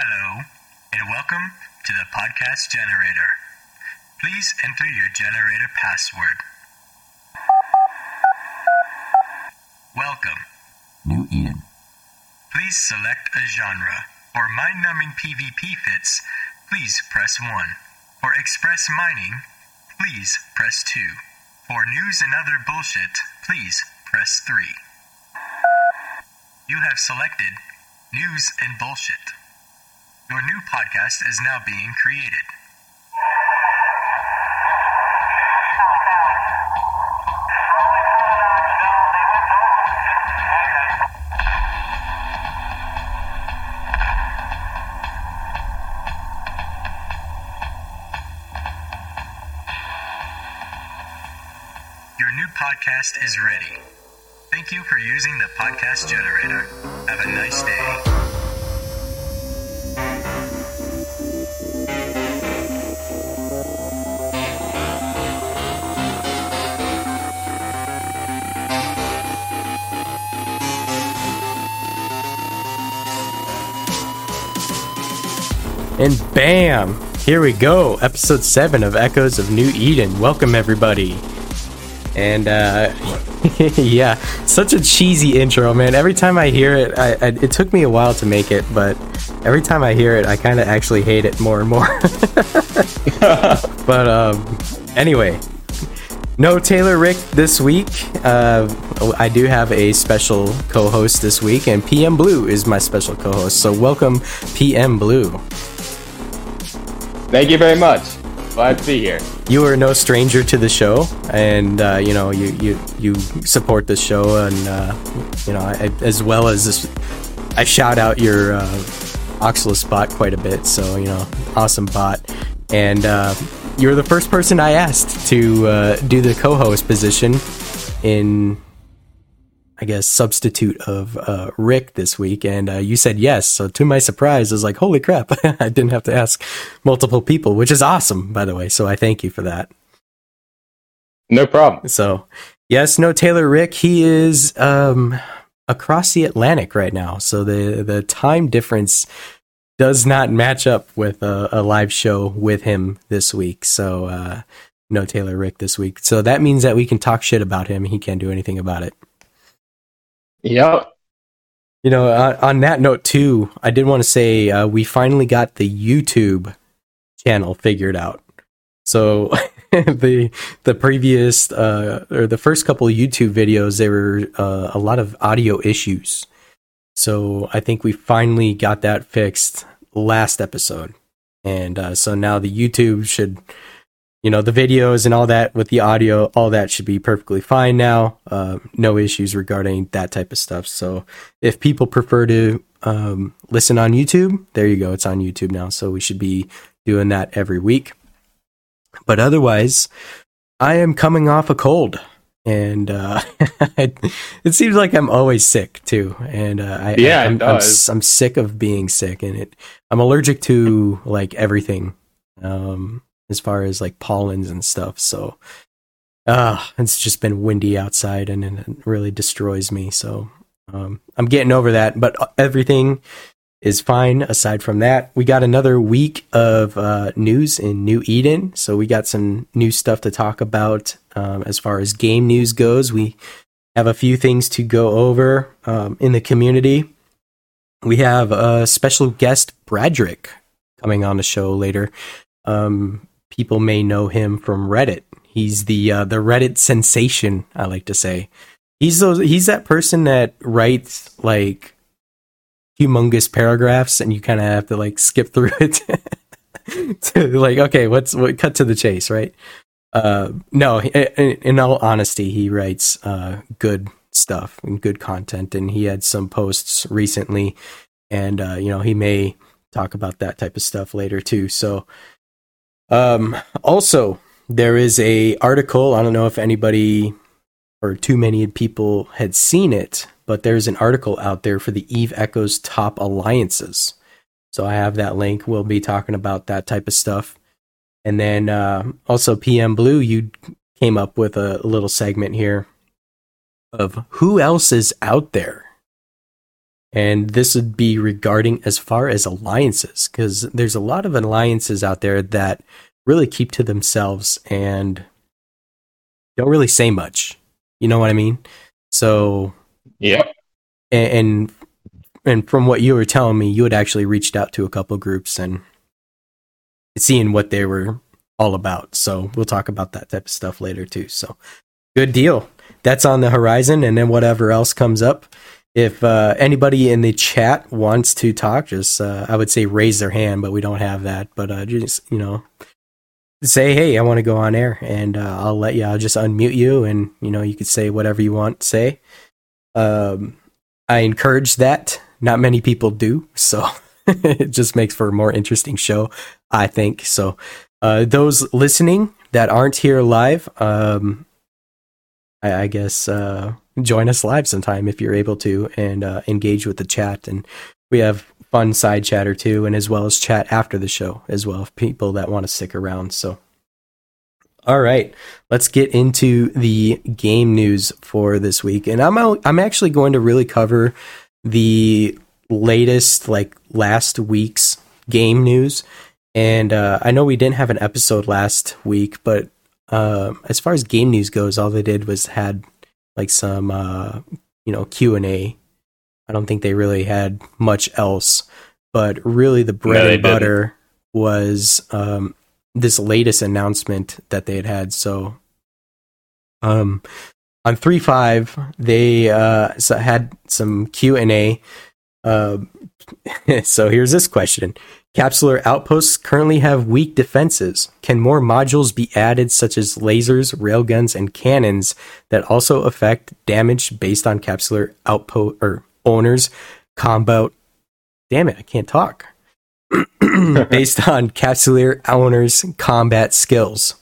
Hello, and welcome to the podcast generator. Please enter your generator password. Welcome. New Eden. Please select a genre. For mind numbing PvP fits, please press 1. For express mining, please press 2. For news and other bullshit, please press 3. You have selected News and Bullshit. Your new podcast is now being created. Your new podcast is ready. Thank you for using the podcast generator. Have a nice day. And bam! Here we go, episode 7 of Echoes of New Eden. Welcome, everybody. And, uh, yeah, such a cheesy intro, man. Every time I hear it, I, I, it took me a while to make it, but every time I hear it, I kind of actually hate it more and more. but, um, anyway, no Taylor Rick this week. Uh, I do have a special co host this week, and PM Blue is my special co host. So, welcome, PM Blue. Thank you very much. Glad to be here. you are no stranger to the show, and uh, you know you you you support the show, and uh, you know I, as well as this, I shout out your uh, Oxalus bot quite a bit. So you know, awesome bot, and uh, you're the first person I asked to uh, do the co-host position in. I guess substitute of uh, Rick this week, and uh, you said yes. So to my surprise, I was like, "Holy crap!" I didn't have to ask multiple people, which is awesome, by the way. So I thank you for that. No problem. So, yes, no Taylor Rick. He is um, across the Atlantic right now, so the the time difference does not match up with a, a live show with him this week. So, uh, no Taylor Rick this week. So that means that we can talk shit about him. He can't do anything about it. Yep. You know, on, on that note too, I did want to say uh, we finally got the YouTube channel figured out. So the the previous uh, or the first couple YouTube videos, there were uh, a lot of audio issues. So I think we finally got that fixed last episode, and uh, so now the YouTube should, you know, the videos and all that with the audio, all that should be perfectly fine now. Uh, no issues regarding that type of stuff. So if people prefer to um, listen on YouTube, there you go. It's on YouTube now. So we should be doing that every week. But otherwise, I am coming off a cold. And uh, it seems like I'm always sick too, and uh, I, Yeah, it I'm, I'm. I'm sick of being sick, and it I'm allergic to like everything, um, as far as like pollens and stuff. So, uh, it's just been windy outside, and, and it really destroys me. So, um, I'm getting over that, but everything is fine aside from that. We got another week of uh, news in New Eden. So we got some new stuff to talk about um, as far as game news goes. We have a few things to go over um, in the community. We have a special guest, Bradrick, coming on the show later. Um, people may know him from Reddit. He's the uh, the Reddit sensation, I like to say. He's those. He's that person that writes like humongous paragraphs and you kind of have to like skip through it to like okay what's what cut to the chase right uh no in, in all honesty he writes uh good stuff and good content and he had some posts recently and uh you know he may talk about that type of stuff later too so um also there is a article i don't know if anybody or too many people had seen it, but there's an article out there for the Eve Echoes top alliances. So I have that link. We'll be talking about that type of stuff. And then uh, also PM Blue, you came up with a little segment here of who else is out there. And this would be regarding as far as alliances, because there's a lot of alliances out there that really keep to themselves and don't really say much. You know what I mean? So Yeah. and and, and from what you were telling me, you had actually reached out to a couple groups and seeing what they were all about. So we'll talk about that type of stuff later too. So good deal. That's on the horizon, and then whatever else comes up. If uh, anybody in the chat wants to talk, just uh, I would say raise their hand, but we don't have that. But uh, just you know, say hey, I want to go on air, and uh, I'll let you. I'll just unmute you, and you know, you could say whatever you want say. Um, I encourage that. Not many people do, so it just makes for a more interesting show, I think. So, uh, those listening that aren't here live, um, I, I guess uh, join us live sometime if you're able to, and uh, engage with the chat. And we have fun side chatter too, and as well as chat after the show as well. If people that want to stick around. So, all right, let's get into the game news for this week, and I'm I'm actually going to really cover the latest like last week's game news. And uh, I know we didn't have an episode last week, but uh, as far as game news goes, all they did was had like some uh, you know Q and A. I don't think they really had much else, but really the bread No, and butter was um, this latest announcement that they had had. So, um, on three five, they uh, so had some Q and A. Uh, so here's this question: Capsular outposts currently have weak defenses. Can more modules be added, such as lasers, railguns, and cannons, that also affect damage based on capsular outpost or owners' combat? Damn it, I can't talk. based on capsular owners' combat skills.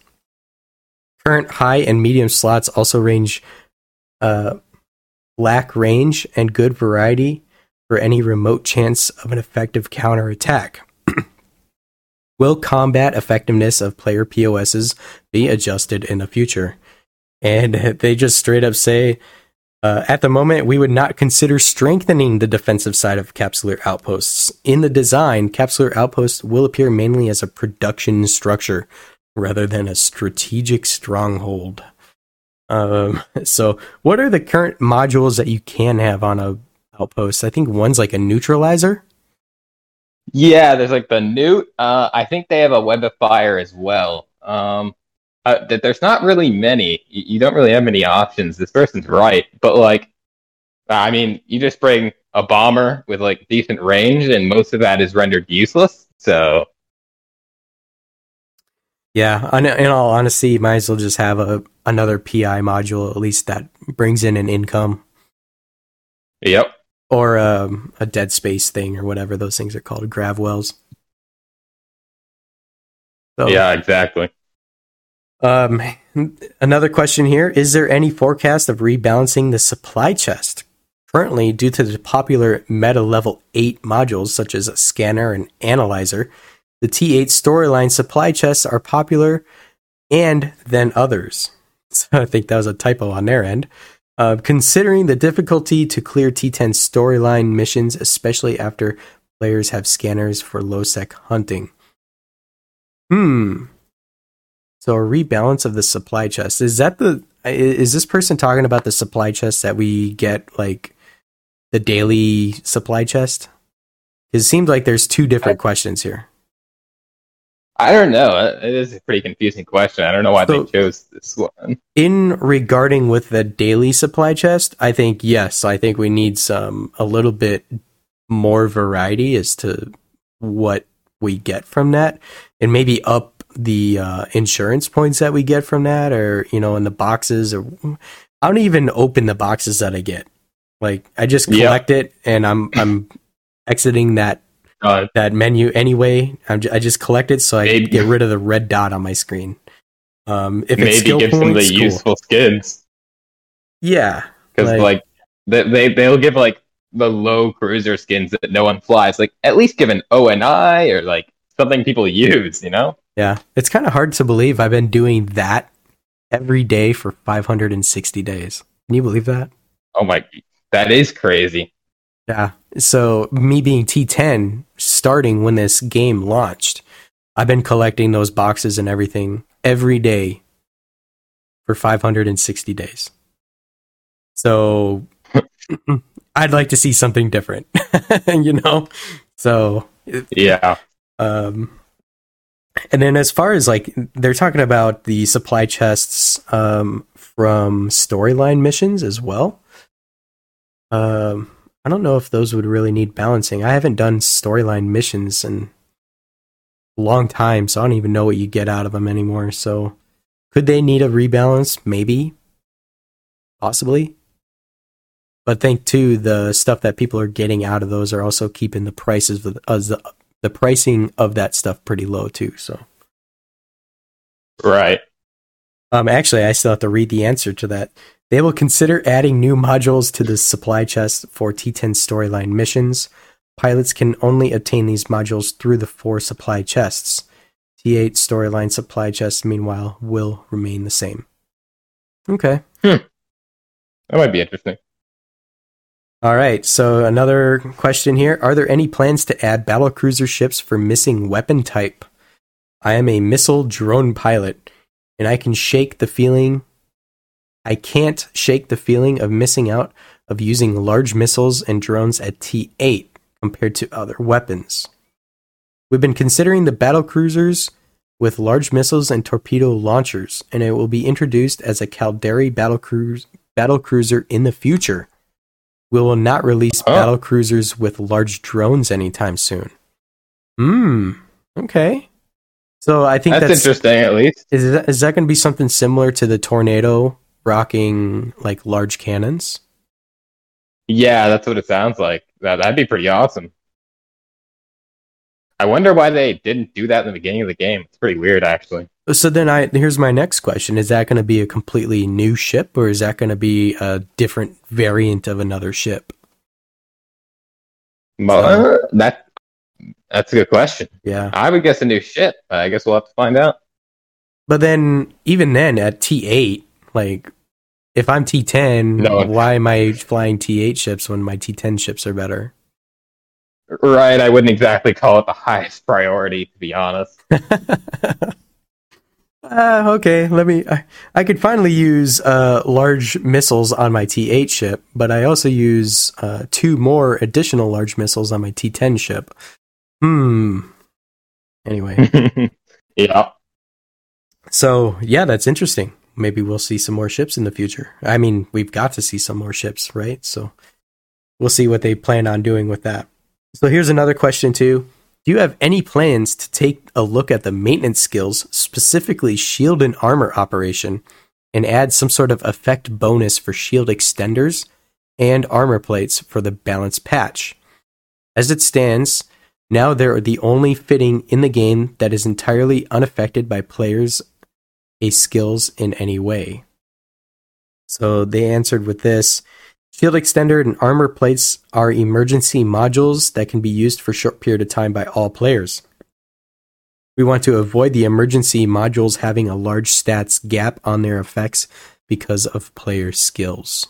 Current high and medium slots also range, uh, lack range and good variety for any remote chance of an effective counterattack. Will combat effectiveness of player POSs be adjusted in the future? And they just straight up say, uh, at the moment, we would not consider strengthening the defensive side of capsular outposts. In the design, capsular outposts will appear mainly as a production structure rather than a strategic stronghold. Um, so, what are the current modules that you can have on a outpost? I think one's like a neutralizer. Yeah, there's like the neut. Uh, I think they have a webifier as well. Um, uh, there's not really many. You, you don't really have many options. This person's right, but like, I mean, you just bring a bomber with like decent range, and most of that is rendered useless. So Yeah, in, in all honesty, you might as well just have a another PI module at least that brings in an income yep, or um, a dead space thing or whatever those things are called, grav wells. So, yeah, exactly. Um, another question here: Is there any forecast of rebalancing the supply chest? Currently, due to the popular meta level 8 modules such as a scanner and analyzer, the T8 storyline supply chests are popular and then others. So I think that was a typo on their end. Uh, considering the difficulty to clear T10 storyline missions, especially after players have scanners for low sec hunting. Hmm. So a rebalance of the supply chest is that the is this person talking about the supply chest that we get like the daily supply chest? It seems like there's two different questions here. I don't know. Uh, It is a pretty confusing question. I don't know why So- they chose this one. In regarding with the daily supply chest, I think yes, I think we need some a little bit more variety as to what we get from that, and maybe up the uh, insurance points that we get from that, or you know, in the boxes. Or I don't even open the boxes that I get. Like I just collect it, and I'm I'm exiting that Uh, that menu anyway. I'm j- I just collect it so I Maybe- get rid of the red dot on my screen. Um, if it's maybe skill give some of the cool. useful skins Yeah, because Like- like, they, they they'll give like the low cruiser skins that no one flies. Like at least give an ONI or like something people use. You know? yeah. It's kind of hard to believe I've been doing that every day for 560 days. Can you believe that? Oh my, that is crazy. Yeah, So me being T10, starting when this game launched, I've been collecting those boxes and everything every day for 560 days. So I'd like to see something different, you know? So Yeah. um, and then as far as like they're talking about the supply chests um, from storyline missions as well. Um, I don't know if those would really need balancing. I haven't done storyline missions in a long time, so I don't even know what you get out of them anymore. So could they need a rebalance? Maybe, possibly. But think too, the stuff that people are getting out of those are also keeping the prices of the, uh, the the pricing of that stuff pretty low too. So, Right. um, actually, I still have to read the answer to that. They will consider adding new modules to the supply chest for T10 storyline missions. Pilots can only obtain these modules through the four supply chests. T8 storyline supply chests, meanwhile, will remain the same. Okay. Hmm. That might be interesting. All right. So another question here: Are there any plans to add battle cruiser ships for missing weapon type? I am a missile drone pilot, and I can shake the feeling. I can't shake the feeling of missing out of using large missiles and drones at T8 compared to other weapons. We've been considering the battle cruisers with large missiles and torpedo launchers, and it will be introduced as a Caldari battle cruise battle cruiser in the future. We will not release Oh. battle cruisers with large drones anytime soon. Hmm. Okay. So I think That's, that's, interesting, at least. is that, is that going to be something similar to the tornado rocking like large cannons? Yeah, that's what it sounds like. That that'd be pretty awesome. I wonder why they didn't do that in the beginning of the game. It's pretty weird, actually. So then I here's my next question: Is that going to be a completely new ship, or is that going to be a different variant of another ship? Well, uh, that that's a good question. Yeah. I would guess a new ship. I guess we'll have to find out. But then, even then, at T8, like, if I'm T10, No. why am I flying T8 ships when my T10 ships are better? Right, I wouldn't exactly call it the highest priority, to be honest. uh, okay, let me. I, I could finally use uh, large missiles on my T8 ship, but I also use uh, two more additional large missiles on my T10 ship. Hmm. Anyway, yeah. so yeah, that's interesting. Maybe we'll see some more ships in the future. I mean, we've got to see some more ships, right? So we'll see what they plan on doing with that. So here's another question too. Do you have any plans to take a look at the maintenance skills, specifically shield and armor operation, and add some sort of effect bonus for shield extenders and armor plates for the balance patch? As it stands, now they're the only fitting in the game that is entirely unaffected by players' a skills in any way. So they answered with this Shield extender and armor plates are emergency modules that can be used for a short period of time by all players. We want to avoid the emergency modules having a large stats gap on their effects because of player skills.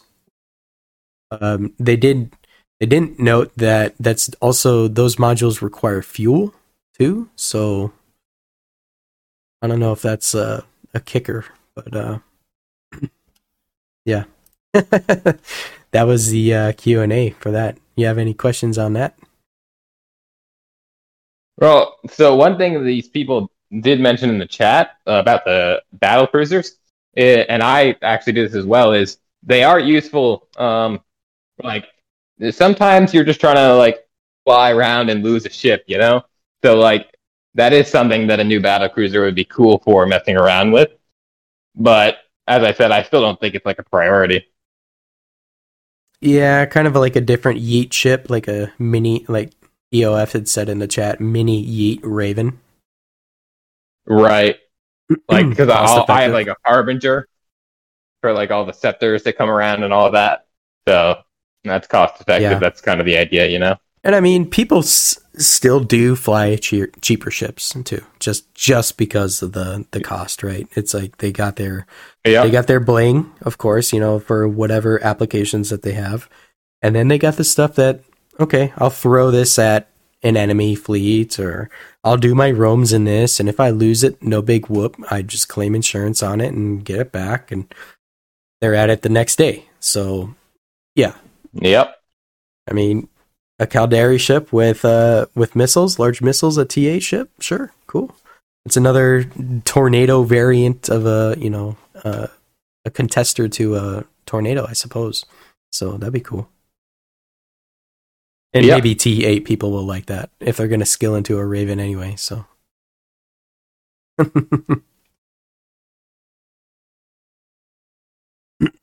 Um, they did they didn't note that that's also those modules require fuel too, so I don't know if that's a, a kicker, but uh, yeah. that was the uh, Q and A for that. You have any questions on that? Well, so one thing these people did mention in the chat uh, about the battle cruisers, eh, and I actually did this as well, is they are useful. Um, like sometimes you're just trying to like fly around and lose a ship, you know. So like that is something that a new battle cruiser would be cool for messing around with. But as I said, I still don't think it's like a priority. Yeah, kind of like a different Yeet ship, like a mini, like EOF had said in the chat, mini Yeet Raven. Right. Like because I I have like a harbinger for like all the scepters that come around and all that. So that's cost effective. Yeah. That's kind of the idea, you know. And I mean, people s- still do fly cheer- cheaper ships too, just just because of the the cost, right? It's like they got their Yeah. they got their bling, of course, you know, for whatever applications that they have, and then they got the stuff that okay, I'll throw this at an enemy fleet or I'll do my roams in this and if I lose it, no big whoop. I just claim insurance on it and get it back and they're at it the next day. So yeah. Yep. I mean a Caldari ship with uh with missiles, large missiles, a T8 ship, sure, cool. It's another tornado variant of a, you know, uh, a contester to a tornado, I suppose. So that'd be cool. And Yeah. maybe T8 people will like that if they're going to skill into a Raven anyway. So.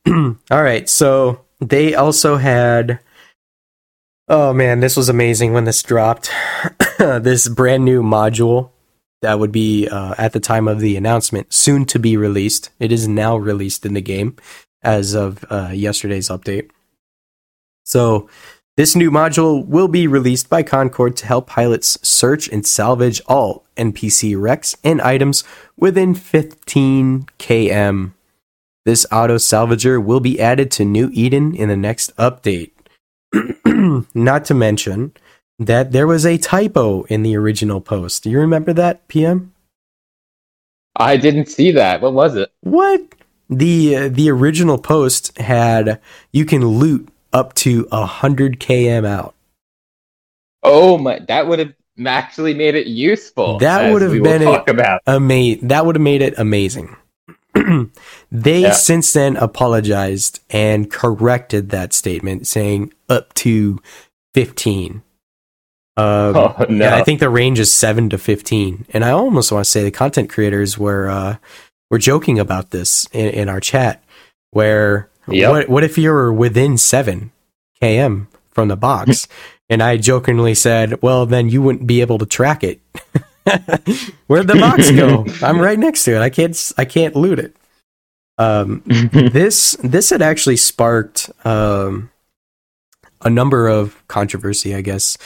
All right. So they also had. Oh man, this was amazing when this dropped. this brand new module that would be uh, at the time of the announcement soon to be released. It is now released in the game as of uh, yesterday's update. So, this new module will be released by Concord to help pilots search and salvage all NPC wrecks and items within 15 km. This auto salvager will be added to New Eden in the next update. Not to mention that there was a typo in the original post. Do you remember that, PM? I didn't see that. What was it? What? The uh, the original post had you can loot up to a hundred km out. Oh my! That would have actually made it useful. That would have been a- talk about. Ama- that would have made it amazing. they Yeah. since then apologized and corrected that statement, saying up to fifteen. Um, Oh no! I think the range is seven to fifteen, and I almost want to say the content creators were uh, were joking about this in, in our chat. Where Yep. what what if you were within seven km from the box? and I jokingly said, "Well, then you wouldn't be able to track it. Where'd the box go? I'm right next to it. I can't I can't loot it." Um, this this had actually sparked um, a number of controversy, I guess,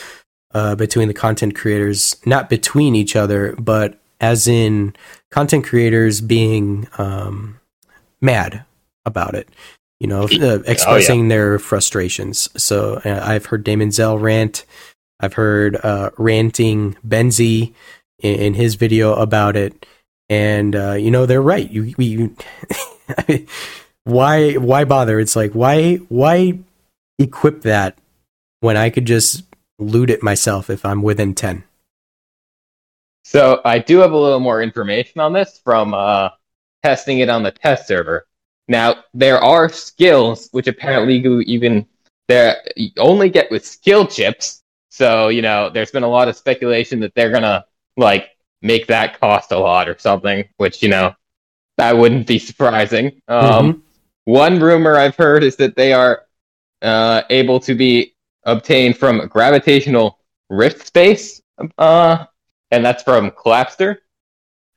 uh, between the content creators, not between each other, but as in content creators being um, mad about it. You know, uh, expressing their frustrations. So uh, I've heard Damon Zell rant. I've heard uh, ranting Benzi in, in his video about it, and uh, you know they're right. You, you why why bother? It's like why why equip that when I could just loot it myself if I'm within ten. So I do have a little more information on this from uh, testing it on the test server. Now there are skills which apparently you even there only get with skill chips. So you know there's been a lot of speculation that they're gonna like make that cost a lot or something, which you know that wouldn't be surprising. Um, One rumor I've heard is that they are uh, able to be obtained from gravitational rift space. Uh, and that's from Collapster.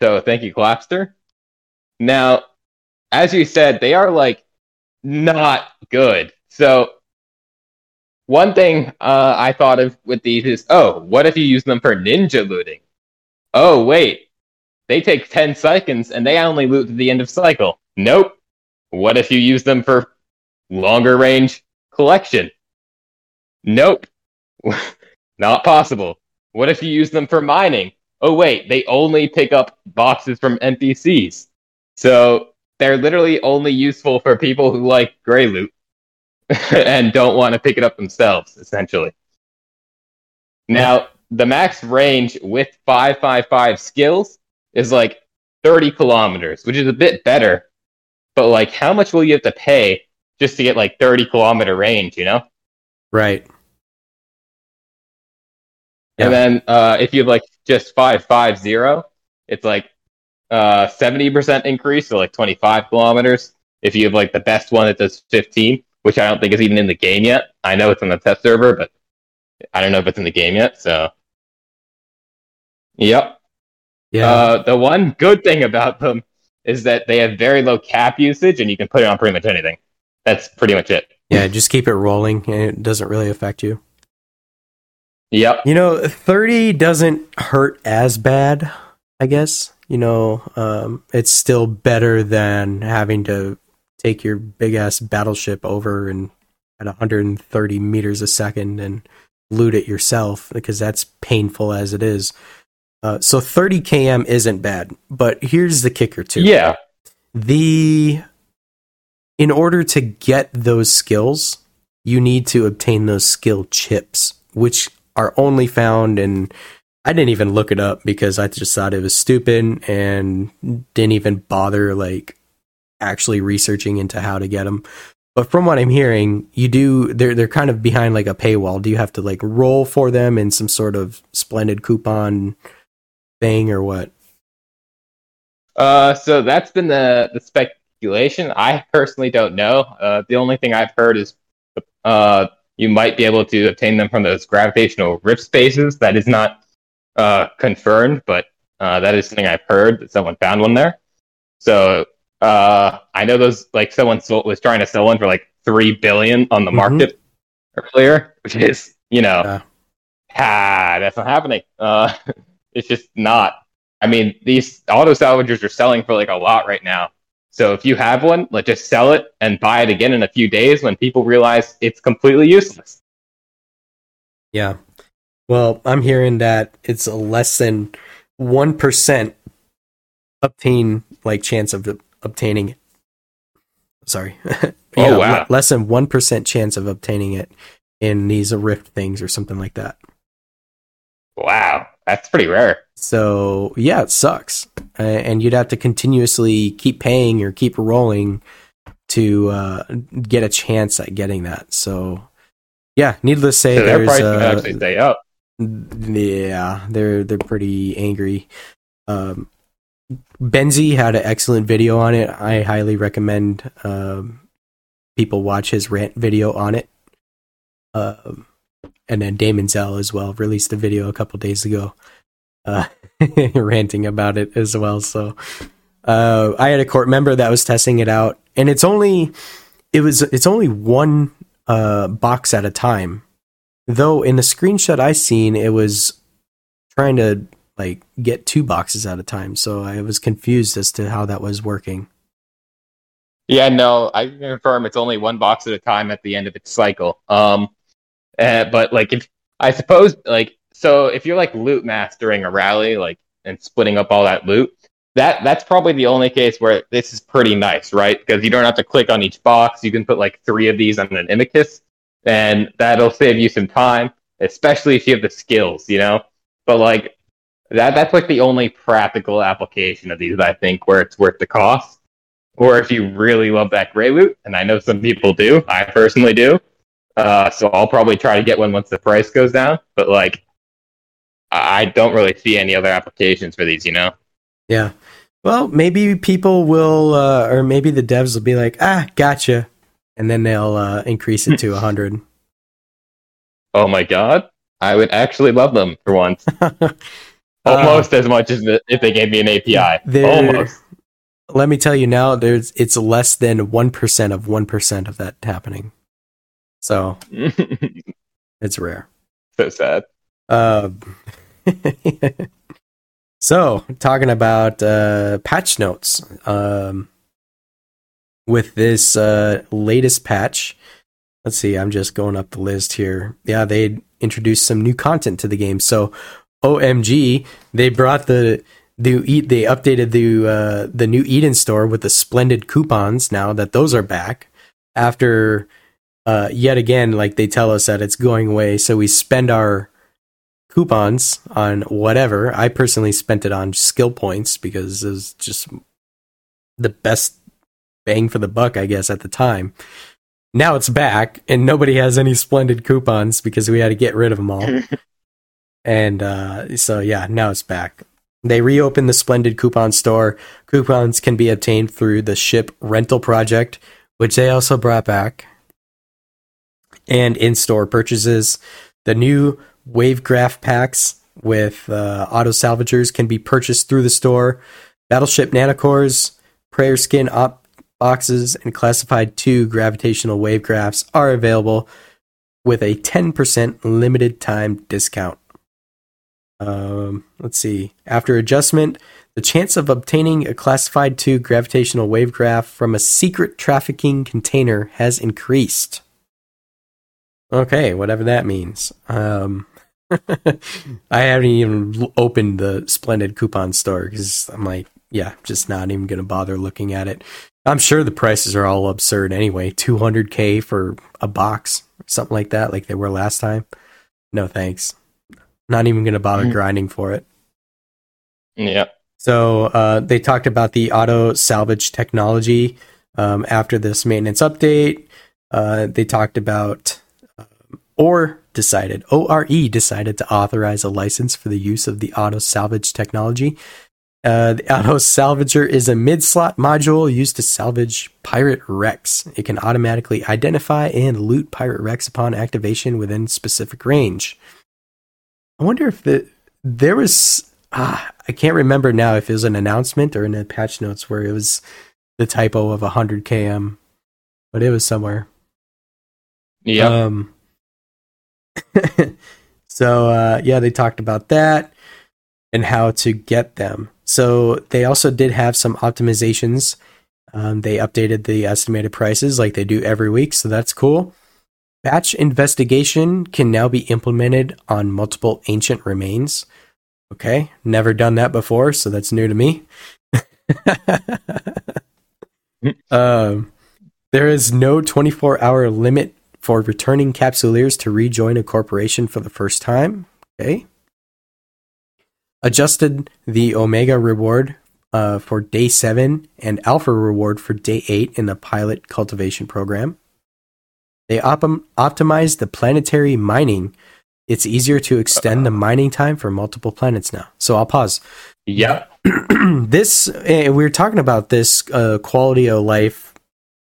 So thank you, Collapster. Now, as you said, they are like not good. So one thing uh, I thought of with these is, oh, what if you use them for ninja looting? Oh wait, they take ten seconds and they only loot to the end of cycle. Nope. What if you use them for longer range collection? Nope. Not possible. What if you use them for mining? Oh wait, they only pick up boxes from NPCs. So they're literally only useful for people who like gray loot and don't want to pick it up themselves, essentially. Now, the max range with 555 skills is like 30 kilometers, which is a bit better. But like, how much will you have to pay just to get like 30 kilometer range, you know? Right. Yeah. And then uh, if you have like just five five zero, it's like uh seventy percent increase, so like twenty five kilometers. If you have like the best one that does fifteen, which I don't think is even in the game yet. I know it's on the test server, but I don't know if it's in the game yet. So, yep. Yeah. Uh, the one good thing about them is that they have very low cap usage, and you can put it on pretty much anything. That's pretty much it. yeah. Just keep it rolling, and it doesn't really affect you. Yep. You know, 30 doesn't hurt as bad, I guess. You know, um, it's still better than having to take your big ass battleship over and at 130 meters a second and loot it yourself because that's painful as it is. Uh, so 30 km isn't bad, but here's the kicker too. Yeah. The in order to get those skills, you need to obtain those skill chips, which are only found in I didn't even look it up because I just thought it was stupid and didn't even bother like actually researching into how to get them. But from what I'm hearing, you do they're they're kind of behind like a paywall. Do you have to like roll for them in some sort of splendid coupon thing or what? Uh, so that's been the the speculation. I personally don't know. Uh, the only thing I've heard is uh you might be able to obtain them from those gravitational rift spaces. That is not uh confirmed, but uh, that is something I've heard that someone found one there. So uh, I know those like someone sold, was trying to sell one for like three billion on the Mhm. market earlier, which is you know, Yeah. ah, that's not happening. Uh, it's just not. I mean, these auto salvagers are selling for like a lot right now. So if you have one, let just sell it and buy it again in a few days when people realize it's completely useless. Yeah. Well, I'm hearing that it's a less than one percent obtain like chance of obtaining it. Sorry. Oh, wow. le- less than one percent chance of obtaining it in these rift things or something like that. Wow, that's pretty rare. So yeah, it sucks, uh, and you'd have to continuously keep paying or keep rolling to uh, get a chance at getting that. So yeah, needless to say, So their there's price uh, actually stay up. yeah, they're they're pretty angry. Um, Benzi had an excellent video on it. I highly recommend um, people watch his rant video on it. Um, and then Damon Zell as well released a video a couple days ago, uh, ranting about it as well. So uh, I had a court member that was testing it out, and it's only it was it's only one uh, box at a time though in the screenshot I seen it was trying to like get two boxes at a time, so I was confused as to how that was working. Yeah, no, I can confirm it's only one box at a time at the end of its cycle. Um, uh, but like if I suppose like so if you're like loot mastering a rally like and splitting up all that loot, that that's probably the only case where this is pretty nice, right? Because you don't have to click on each box. You can put like three of these on an imicus, and that'll save you some time, especially if you have the skills, you know. But like that that's like the only practical application of these, I think, where it's worth the cost or if you really love that gray loot, and I know some people do, I personally do. Uh, so I'll probably try to get one once the price goes down. But like, I don't really see any other applications for these. You know? Yeah. Well, maybe people will, uh, or maybe the devs will be like, ah, gotcha, and then they'll uh, increase it to a hundred. Oh my god, I would actually love them for once, almost as much as if they gave me an API. Almost. Let me tell you now, there's it's less than one percent of one percent of that happening. So it's rare. so sad. Um, so talking about uh, patch notes, um, with this uh, latest patch, let's see. I'm just going up the list here. Yeah, they introduced some new content to the game. So, OMG, they brought the the. They updated the uh, the new Eden store with the splendid coupons. Now that those are back after uh, yet again, like they tell us that it's going away. So we spend our coupons on whatever. I personally spent it on skill points because it was just the best bang for the buck, I guess, at the time. Now it's back, and nobody has any splendid coupons because we had to get rid of them all. and uh, so, yeah, now it's back. They reopened the Splendid Coupon Store. Coupons can be obtained through the Ship Rental Project, which they also brought back, and in store purchases. The new Wave Graph packs with uh, auto salvagers can be purchased through the store. Battleship nanocores, prayer skin op boxes, and classified 2 gravitational wave graphs are available with a 10% limited time discount. Um, let's see. After adjustment, the chance of obtaining a classified 2 gravitational wave graph from a secret trafficking container has increased. Okay, whatever that means. Um, I haven't even opened the Splendid coupon store because I'm like, yeah, just not even gonna bother looking at it. I'm sure the prices are all absurd anyway. 200k for a box, something like that, like they were last time. No thanks. Not even gonna bother Mm. grinding for it. Yeah. So uh, they talked about the auto salvage technology um, after this maintenance update. Uh, they talked about or decided ORE decided to authorize a license for the use of the auto salvage technology. Uh, the auto salvager is a mid slot module used to salvage pirate wrecks. It can automatically identify and loot pirate wrecks upon activation within specific range. I wonder if the there was ah, I can't remember now if it was an announcement or in the patch notes where it was the typo of 100 km, but it was somewhere. Yeah. Um, so uh, yeah, they talked about that and how to get them. So they also did have some optimizations. Um, they updated the estimated prices like they do every week, so that's cool. Batch investigation can now be implemented on multiple ancient remains. Okay, never done that before, so that's new to me. um, there is no 24 hour limit for returning capsuleers to rejoin a corporation for the first time. Okay. Adjusted the Omega reward uh, for day seven and Alpha reward for day eight in the pilot cultivation program. They op- optimized the planetary mining. It's easier to extend the mining time for multiple planets now. So I'll pause yeah. this uh, we were talking about this uh, quality of life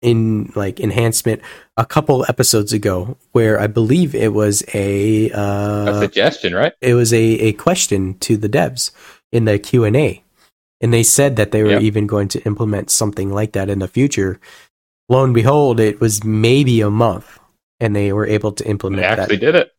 in like enhancement a couple episodes ago where i believe it was a A uh, suggestion, right? it was a, a question to the devs in the q&a and they said that they were Yep. even going to implement something like that in the future lo and behold it was maybe a month and they were able to implement. They actually that did it.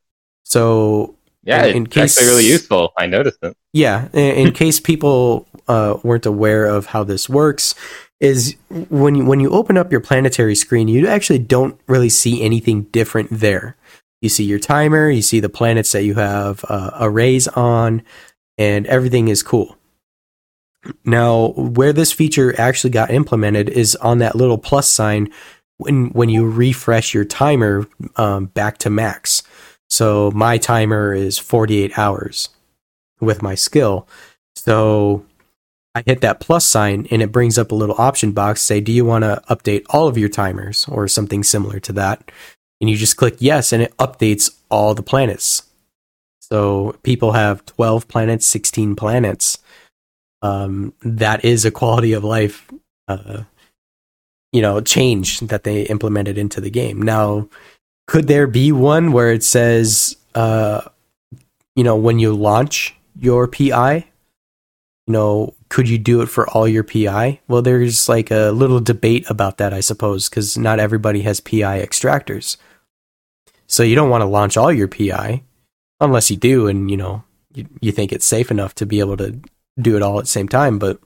so Yeah, In- in it's case- actually really useful. I noticed it. Yeah, in, in case people uh, weren't aware of how this works, is when you, when you open up your planetary screen, you actually don't really see anything different there. You see your timer, you see the planets that you have uh, arrays on, and everything is cool. Now, where this feature actually got implemented is on that little plus sign when when you refresh your timer um, back to max. So my timer is 48 hours with my skill. So I hit that plus sign and it brings up a little option box say do you want to update all of your timers or something similar to that and you just click yes and it updates all the planets. So people have 12 planets, 16 planets. Um, that is a quality of life uh, you know change that they implemented into the game. Now could there be one where it says uh you know when you launch your pi you know could you do it for all your pi well there's like a little debate about that i suppose because not everybody has pi extractors so you don't want to launch all your pi unless you do and you know you, you think it's safe enough to be able to do it all at the same time but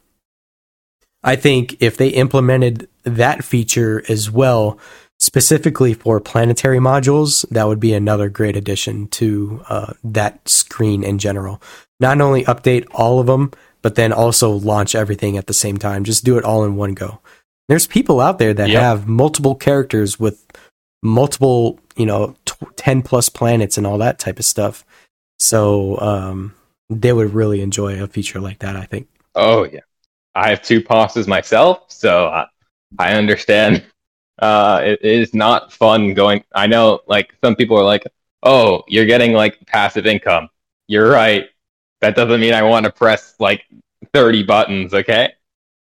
i think if they implemented that feature as well specifically for planetary modules, that would be another great addition to uh, that screen in general. Not only update all of them, but then also launch everything at the same time. Just do it all in one go. There's people out there that Yep. have multiple characters with multiple, you know, tw- 10 plus planets and all that type of stuff. So um, they would really enjoy a feature like that, I think. Oh yeah, I have two passes myself, so I, I understand. Uh, it is not fun going. I know, like some people are like, "Oh, you're getting like passive income." You're right. That doesn't mean I want to press like 30 buttons. Okay,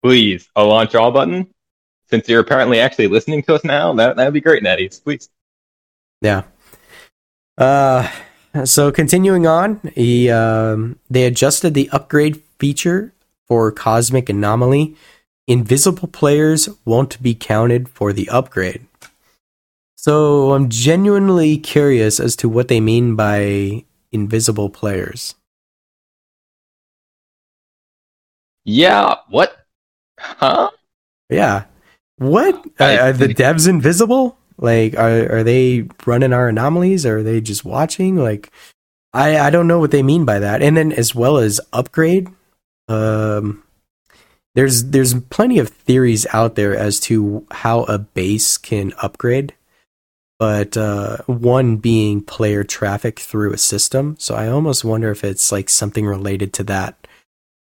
please, a launch all button. Since you're apparently actually listening to us now, that that would be great, NetEase. Please. Yeah. Uh, so continuing on, he, um, they adjusted the upgrade feature for Cosmic Anomaly. Invisible players won't be counted for the upgrade. So I'm genuinely curious as to what they mean by invisible players. Yeah. What? Huh? Yeah. What? I- are the devs invisible? Like, are are they running our anomalies? Or are they just watching? Like, I I don't know what they mean by that. And then as well as upgrade, um, there's there's plenty of theories out there as to how a base can upgrade but uh, one being player traffic through a system. So I almost wonder if it's like something related to that,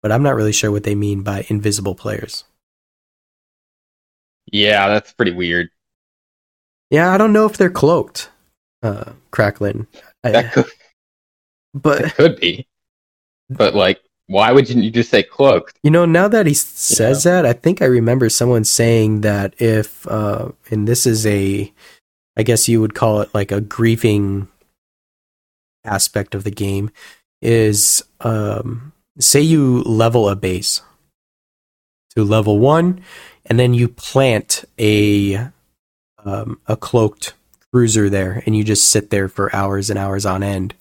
but I'm not really sure what they mean by invisible players. Yeah, that's pretty weird. Yeah, I don't know if they're cloaked, uh, Cracklin. That could, but that could be. But like, why would you just say cloaked? You know, now that he says yeah. that, I think I remember someone saying that if, uh, and this is a I guess you would call it like a grieving aspect of the game is um, say you level a base to level one, and then you plant a um, a cloaked cruiser there, and you just sit there for hours and hours on end.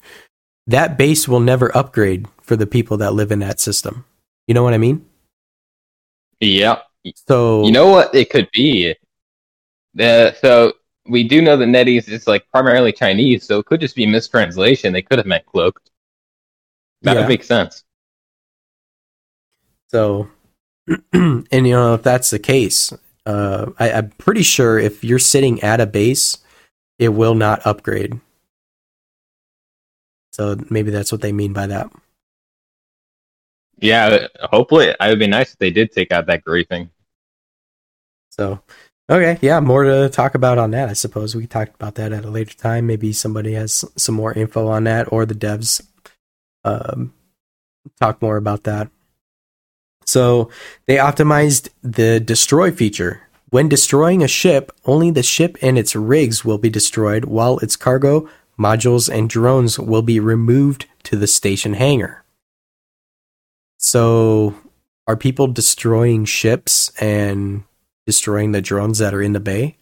That base will never upgrade for the people that live in that system. You know what I mean? Yeah. So you know what it could be. The so we do know that NetEase is like primarily Chinese, so it could just be mistranslation. They could have meant cloaked. That yeah. would make sense. So, and you know, if that's the case, uh, I, I'm pretty sure if you're sitting at a base, it will not upgrade. So maybe that's what they mean by that. Yeah, hopefully, it would be nice if they did take out that griefing. So, Okay, yeah, more to talk about on that. I suppose we talked about that at a later time. Maybe somebody has some more info on that, or the devs um, talk more about that. So they optimized the destroy feature. When destroying a ship, only the ship and its rigs will be destroyed, while its cargo, modules, and drones will be removed to the station hangar. So, are people destroying ships and destroying the drones that are in the bay.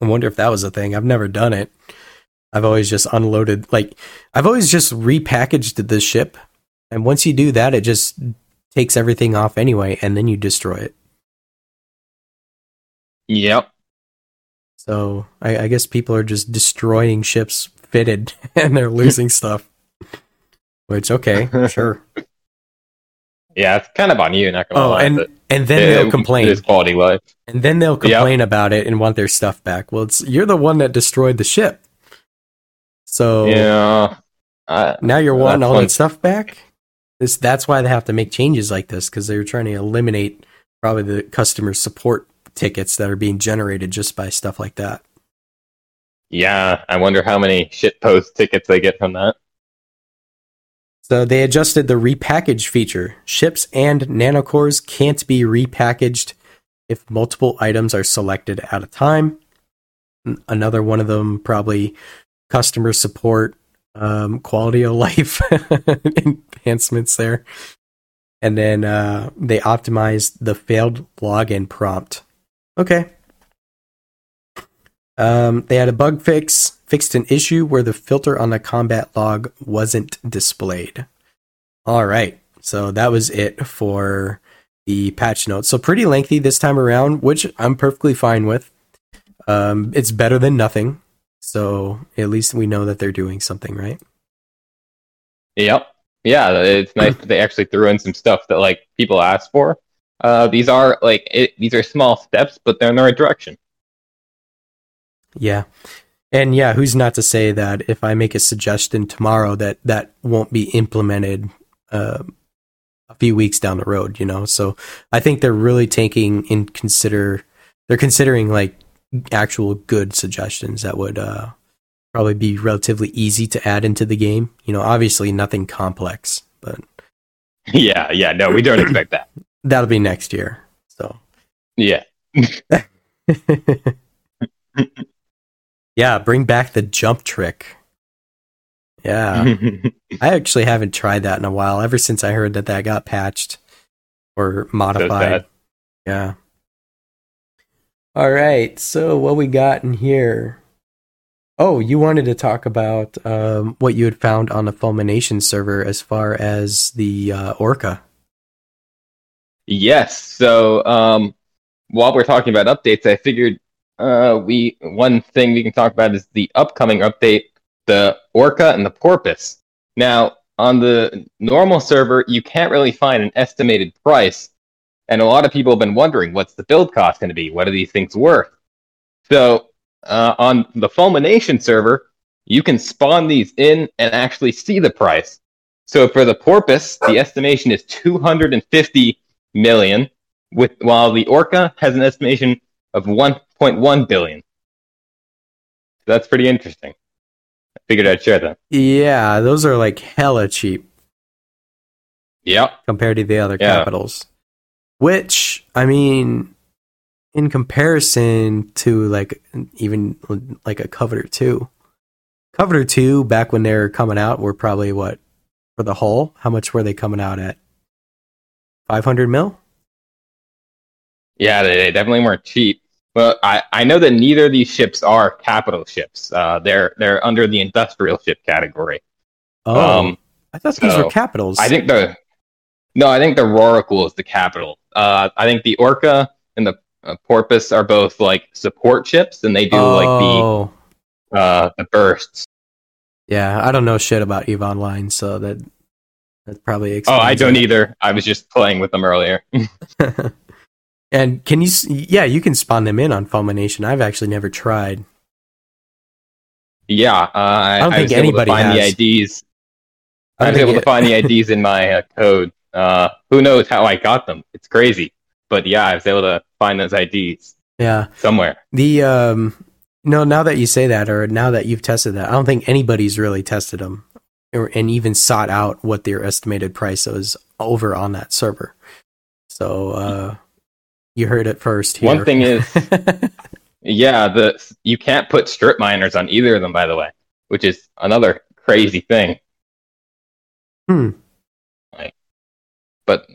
I wonder if that was a thing. I've never done it. I've always just unloaded, like, I've always just repackaged the ship. And once you do that, it just takes everything off anyway, and then you destroy it. Yep. So I, I guess people are just destroying ships fitted and they're losing stuff. Which, okay, sure. Yeah, it's kind of on you, not gonna oh, lie. And, and then it, they'll complain. It's quality life. And then they'll complain yep. about it and want their stuff back. Well, it's you're the one that destroyed the ship. So yeah, I, now you're wanting all that stuff back. This that's why they have to make changes like this because they're trying to eliminate probably the customer support tickets that are being generated just by stuff like that. Yeah, I wonder how many shit post tickets they get from that. So they adjusted the repackage feature. Ships and nanocores can't be repackaged if multiple items are selected at a time. Another one of them probably customer support, um, quality of life enhancements there. And then uh, they optimized the failed login prompt. Okay. Um, they had a bug fix fixed an issue where the filter on the combat log wasn't displayed. All right, so that was it for the patch notes. So pretty lengthy this time around, which I'm perfectly fine with. Um, it's better than nothing, so at least we know that they're doing something right. Yep. Yeah, it's nice that they actually threw in some stuff that like people asked for. Uh, these are like it, these are small steps, but they're in the right direction. Yeah, and yeah, who's not to say that if I make a suggestion tomorrow that that won't be implemented uh, a few weeks down the road, you know? So I think they're really taking in consider they're considering like actual good suggestions that would uh, probably be relatively easy to add into the game. You know, obviously nothing complex, but yeah, yeah, no, we don't expect that. That'll be next year. So yeah. Yeah, bring back the jump trick. Yeah. I actually haven't tried that in a while, ever since I heard that that got patched or modified. Yeah. All right. So, what we got in here? Oh, you wanted to talk about um, what you had found on the Fulmination server as far as the uh, Orca. Yes. So, um, while we're talking about updates, I figured uh, we one thing we can talk about is the upcoming update, the Orca and the Porpoise. Now, on the normal server, you can't really find an estimated price, and a lot of people have been wondering what's the build cost going to be? What are these things worth? So, uh, on the Fulmination server, you can spawn these in and actually see the price. So for the Porpoise, the estimation is 250 million, with while the Orca has an estimation of 1.1 billion. So that's pretty interesting. I figured I'd share that. Yeah, those are like hella cheap Yeah. compared to the other Yeah. capitals. Which, I mean, in comparison to like even like a Covetor 2. Covetor 2 back when they were coming out were probably what for the hull, how much were they coming out at? 500 mil? Yeah, they, they definitely weren't cheap. Well, I, I know that neither of these ships are capital ships. Uh, they're they're under the industrial ship category. Oh, Um, I thought these were capitals. I think the no, I think the Rorqual is the capital. Uh, I think the Orca and the uh, Porpoise are both like support ships, and they do like oh, the uh, the bursts. yeah. I don't know shit about Eve Online, so that that probably Oh, I don't it. either. I was just playing with them earlier. and can you? Yeah, you can spawn them in on Fulmination. I've actually never tried. yeah, uh, I, don't I think was able to anybody find has. the IDs. I I was able to find the IDs in my uh, code. Uh, who knows how I got them? It's crazy, but yeah, I was able to find those IDs Yeah, somewhere. the um, no. Now that you say that, or now that you've tested that, I don't think anybody's really tested them, or and even sought out what their estimated price is over on that server. So uh, you heard it first. Here. One thing is, yeah, the you can't put strip miners on either of them, by the way, which is another crazy thing. Hmm. But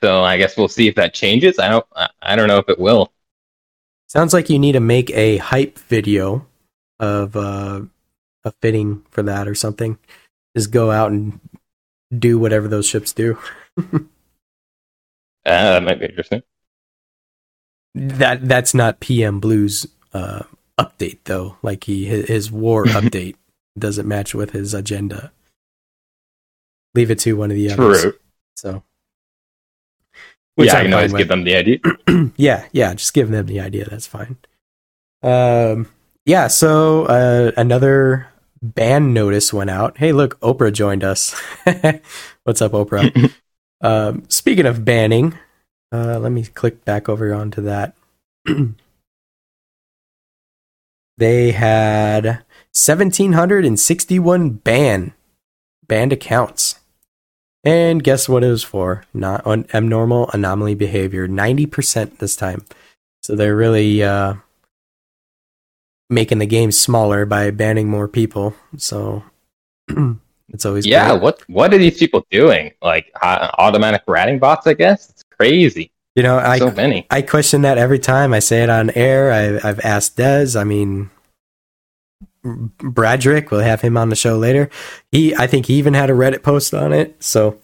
so I guess we'll see if that changes. I don't. I, don't know if it will. Sounds like you need to make a hype video of uh, a fitting for that or something. Just go out and do whatever those ships do. Uh, that might be interesting. That that's not PM Blue's uh, update though. Like he his, his war update doesn't match with his agenda. Leave it to one of the others. So, Which yeah, I I'm can fine always with. give them the ID. yeah, yeah, just give them the idea. That's fine. Um, yeah. So uh, another ban notice went out. Hey, look, Oprah joined us. What's up, Oprah? um, speaking of banning, uh, let me click back over onto that. they had 1761 ban banned accounts. And guess what it was for? Not un- abnormal anomaly behavior. 90% this time. So they're really uh, making the game smaller by banning more people. So it's always yeah, great. what what are these people doing? Like uh, automatic ratting bots? I guess it's crazy. You know, I so many. I question that every time I say it on air. I, I've asked Dez. I mean, Bradrick. We'll have him on the show later. He, I think, he even had a Reddit post on it. So,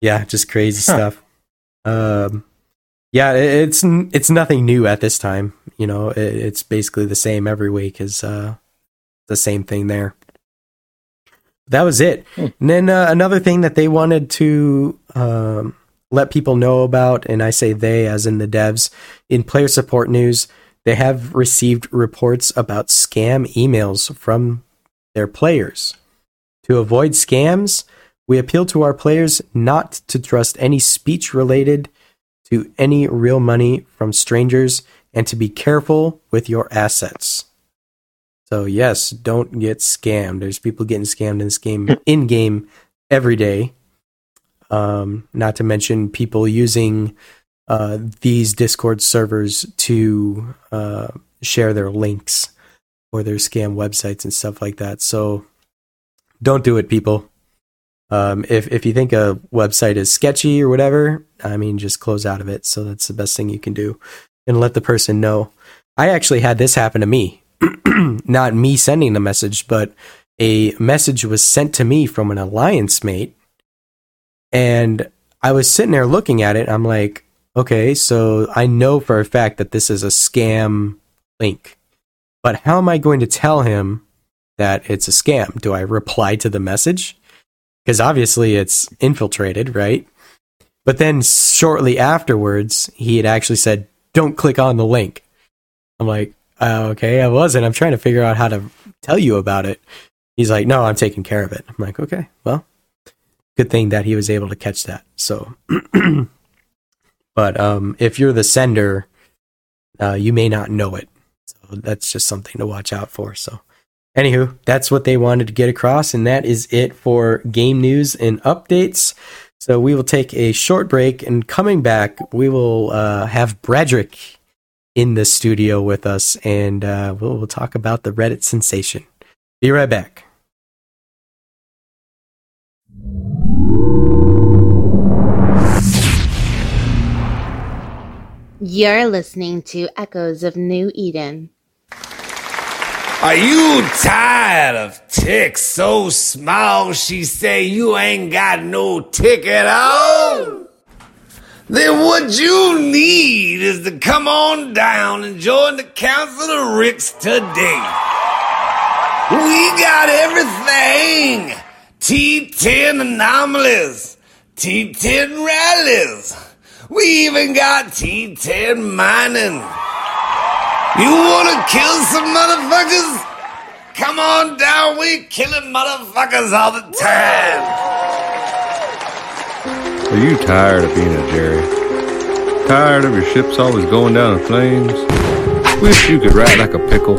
yeah, just crazy Huh. stuff. Um, yeah, it, it's it's nothing new at this time. You know, it, it's basically the same every week. Is uh, the same thing there. That was it. Hmm. And then uh, another thing that they wanted to um, let people know about, and I say they as in the devs, in player support news, they have received reports about scam emails from their players. To avoid scams, we appeal to our players not to trust any speech related to any real money from strangers and to be careful with your assets. So, yes, don't get scammed. There's people getting scammed in this game, in game, every day. Um, not to mention people using uh, these Discord servers to uh, share their links or their scam websites and stuff like that. So don't do it, people. Um, if if you think a website is sketchy or whatever, I mean, just close out of it. So that's the best thing you can do, and let the person know. I actually had this happen to me, not me sending the message, but a message was sent to me from an alliance mate, and I was sitting there looking at it. I'm like, okay, so I know for a fact that this is a scam link, but how am I going to tell him that it's a scam? Do I reply to the message? Because obviously it's infiltrated, right? But then shortly afterwards, he had actually said, don't click on the link. I'm like, uh, okay, I wasn't. I'm trying to figure out how to tell you about it. He's like, no, I'm taking care of it. I'm like, okay, well, good thing that he was able to catch that. So, but um, if you're the sender, uh, you may not know it. So that's just something to watch out for. So, anywho, that's what they wanted to get across, and that is it for game news and updates. So we will take a short break, and coming back, we will uh, have Bradrick in the studio with us, and uh, we'll, we'll talk about the Reddit sensation. Be right back. You're listening to Echoes of New Eden. Are you tired of ticks so small she say you ain't got no tick at all? Then what you need is to come on down and join the Council of Ricks today. We got everything. T10 anomalies, T10 rallies. We even got T10 mining. You wanna kill some motherfuckers? Come on down, we killing motherfuckers all the time. Are you tired of being a Jerry? Tired of your ships always going down in flames? Wish you could ride like a pickle?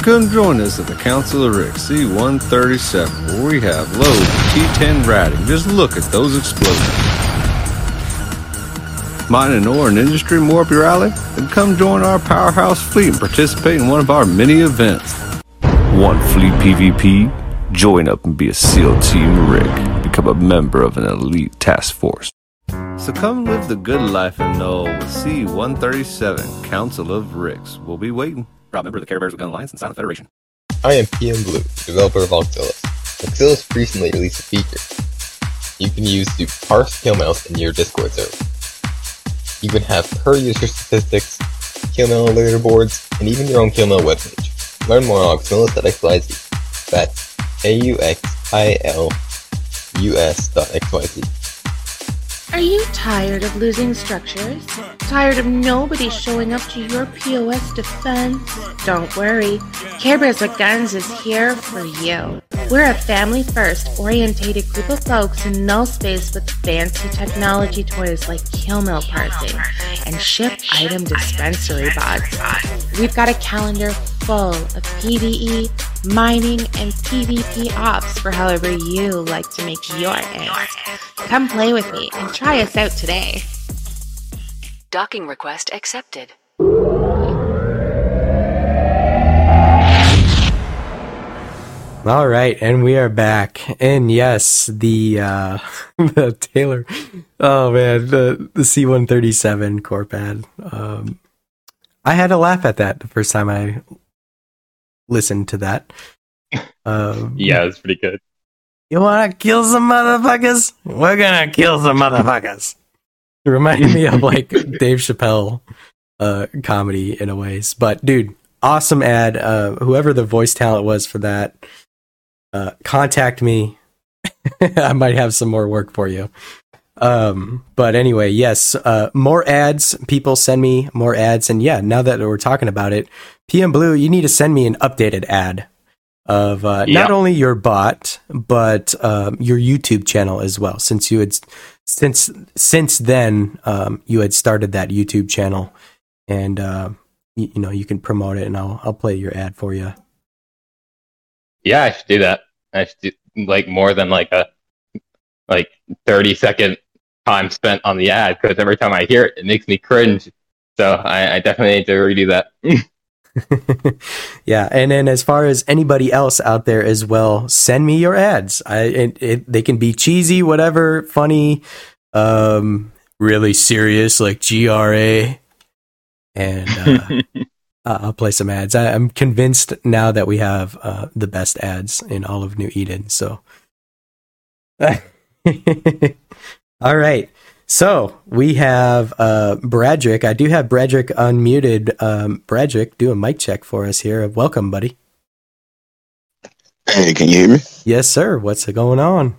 Come join us at the Council of Rick C-137, where we have loads of T-10 riding. Just look at those explosions. Mining ore and industry more up your alley? Then come join our powerhouse fleet and participate in one of our many events. One fleet PvP? Join up and be a SEAL Team Rick. Become a member of an elite task force. So come live the good life and know with C-137, Council of Ricks. We'll be waiting. Proud member of the Care Bears with Gun Alliance and Silent Federation. I am PM Blue, developer of Auxilus. Auxilus recently released a feature you can use to parse kill mails in your Discord server. You can have per user statistics, kill mail leaderboards, and even your own kill mail webpage. Learn more on auxilus.xyz. That's A-U-X-I-L-U-S dot X-Y-Z. Are you tired of losing structures? Tired of nobody showing up to your POS defense? Don't worry, Care Bears with Guns is here for you. We're a family first orientated group of folks in null space with fancy technology toys like kill mail parsing and ship item dispensary bots. We've got a calendar full of PvE, mining, and PvP ops for however you like to make your ends. Come play with me and try us out today. Docking request accepted. All right, and we are back. And yes, the uh the Taylor oh man, the the C one thirty seven core pad. Um I had to laugh at that the first time I listened to that. Um Yeah, it's pretty good. You wanna kill some motherfuckers? We're gonna kill some motherfuckers. It reminded me of like Dave Chappelle uh comedy in a ways. But dude, awesome ad. Uh whoever the voice talent was for that, uh contact me. I might have some more work for you. Um but anyway, yes, uh more ads. People send me more ads and yeah, now that we're talking about it, PM Blue, you need to send me an updated ad of uh, Yeah. not only your bot but um, your YouTube channel as well. Since you had since since then um, you had started that YouTube channel, and uh, you, you know you can promote it, and I'll I'll play your ad for you. Yeah, I should do that. I should do like more than like a like thirty second time spent on the ad because every time I hear it, it makes me cringe. So I, I definitely need to redo that. yeah, and then as far as anybody else out there as well, send me your ads. I it, it, they can be cheesy, whatever, funny, um, really serious like GRA, and uh, I'll play some ads. I, I'm convinced now that we have uh, the best ads in all of New Eden. So, all right. So we have uh, Bradrick. I do have Bradrick unmuted. Um, Bradrick, do a mic check for us here. Welcome, buddy. Hey, can you hear me? Yes, sir. What's going on?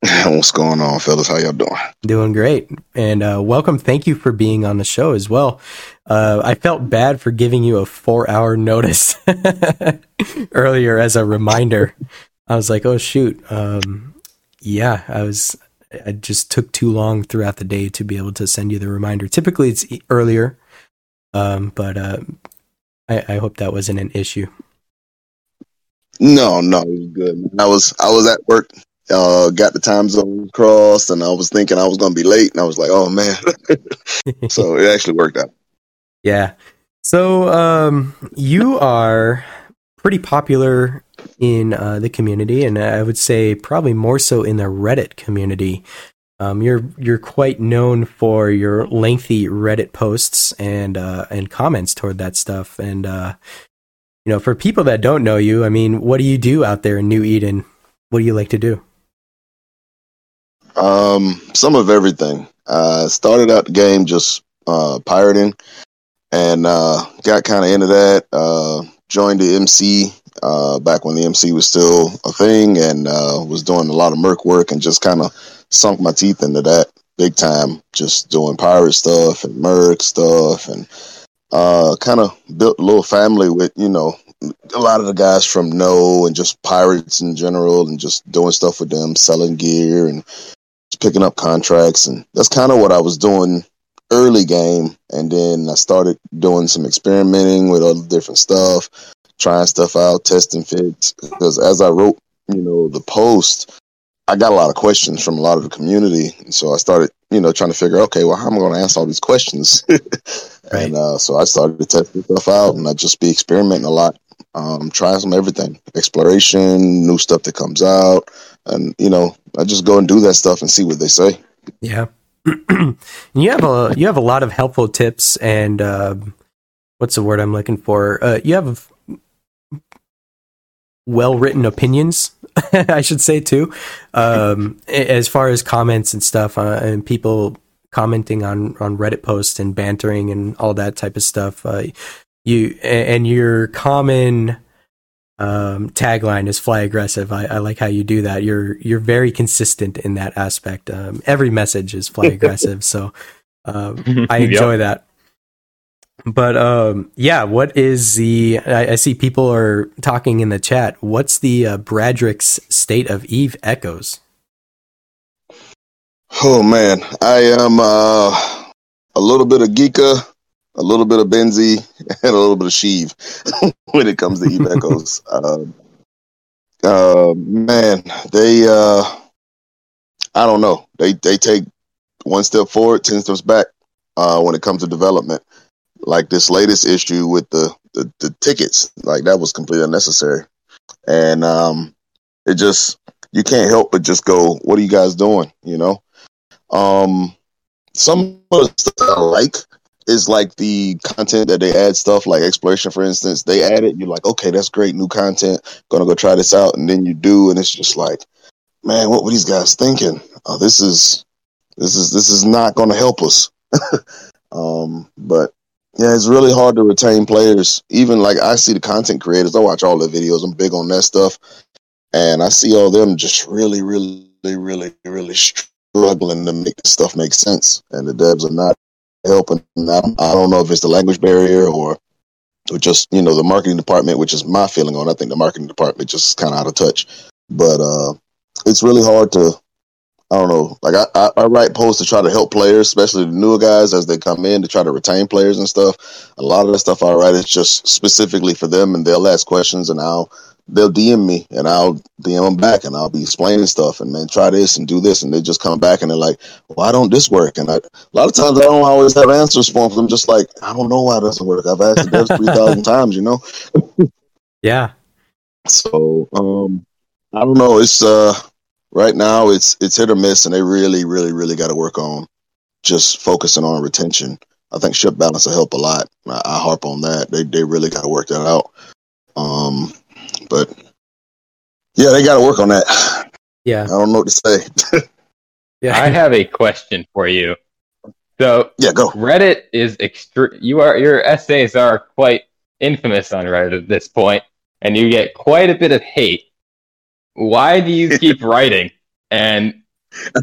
What's going on, fellas? How y'all doing? Doing great. And uh, welcome. Thank you for being on the show as well. Uh, I felt bad for giving you a four hour notice earlier as a reminder. I was like, oh, shoot. Um, yeah, I was. I just took too long throughout the day to be able to send you the reminder. Typically, it's earlier, um, but uh, I, I hope that wasn't an issue. No, no, it was good. I was I was at work, uh, got the time zone crossed, and I was thinking I was gonna be late, and I was like, oh man. so it actually worked out. Yeah. So um, you are pretty popular in uh, the community, and I would say probably more so in the Reddit community. Um, you're you're quite known for your lengthy Reddit posts and uh, and comments toward that stuff. And uh, you know, for people that don't know you, I mean, what do you do out there in New Eden? What do you like to do? Um, some of everything. Uh, started out the game just uh, pirating, and uh, got kind of into that. Uh, joined the MC uh, back when the MC was still a thing, and uh, was doing a lot of merc work, and just kind of sunk my teeth into that big time. Just doing pirate stuff and merc stuff, and uh, kind of built a little family with you know a lot of the guys from No and just pirates in general, and just doing stuff with them, selling gear and picking up contracts, and that's kind of what I was doing early game, and then I started doing some experimenting with other different stuff, trying stuff out, testing fits. Because as I wrote, you know, the post, I got a lot of questions from a lot of the community, and so I started, you know, trying to figure, okay, well, how am I going to answer all these questions? And uh, so I started to test stuff out, and I just be experimenting a lot, um, trying some everything, exploration, new stuff that comes out, and you know, I just go and do that stuff and see what they say. Yeah. you have a you have a lot of helpful tips and uh, what's the word I'm looking for? Uh, you have well written opinions, I should say too. Um, as far as comments and stuff, uh, and people commenting on on Reddit posts and bantering and all that type of stuff. Uh, you and your common um, tagline is "Fly aggressive." I, I like how you do that. You're you're very consistent in that aspect. Um, every message is "Fly aggressive," so um, I Yep. enjoy that. But um, yeah, what is the? I, I see people are talking in the chat. What's the uh, Bradrick's state of Eve echoes? Oh man, I am uh, a little bit of Geeka, a little bit of Benzi, and a little bit of Sheev when it comes to Eve Echoes. Uh, uh, man, they uh, I don't know. They they take one step forward, ten steps back uh, when it comes to development. Like this latest issue with the, the the tickets, like that was completely unnecessary, and um, it just you can't help but just go, "What are you guys doing?" You know. Um, some of the stuff I like is like the content that they add stuff like exploration, for instance. They add it, you're like, okay, that's great, new content. Gonna go try this out, and then you do, and it's just like, man, what were these guys thinking? Oh, this is this is this is not gonna help us. um, but yeah, it's really hard to retain players. Even like I see the content creators, I watch all the videos. I'm big on that stuff, and I see all them just really, really, really, really struggling to make this stuff make sense, and the devs are not helping. Don't, I don't know if it's the language barrier or or just you know the marketing department, which is my feeling on. I think the marketing department just kind of out of touch, but uh, it's really hard to. I don't know. Like I, I, I write posts to try to help players, especially the newer guys as they come in to try to retain players and stuff. A lot of the stuff I write is just specifically for them, and they'll ask questions, and I'll they'll DM me, and I'll DM them back, and I'll be explaining stuff, and man, try this and do this, and they just come back and they're like, "Why don't this work?" And I, a lot of times I don't always have answers for them. I'm just like, I don't know why it doesn't work. I've asked the devs three thousand times, you know. Yeah, So um, I don't know. It's uh, right now it's it's hit or miss, and they really, really, really got to work on just focusing on retention. I think ship balance will help a lot. I, I harp on that. They they really got to work that out. Um, but yeah, they got to work on that. Yeah, I don't know what to say. Yeah. I have a question for you. So Yeah, go. Reddit is extre- you are your essays are quite infamous on Reddit at this point, and you get quite a bit of hate. Why do you keep writing? And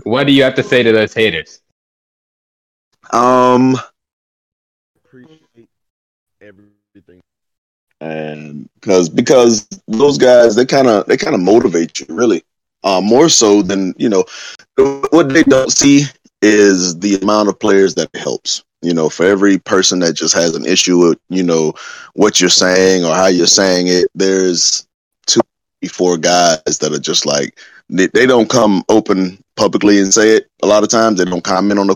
what do you have to say to those haters? Um, appreciate everything, and because because those guys they kind of they kind of motivate you really, uh, more so than you know what they don't see is the amount of players that helps. You know, for every person that just has an issue with you know what you're saying or how you're saying it, there's four guys that are just like they, they don't come open publicly and say it. A lot of times they don't comment on the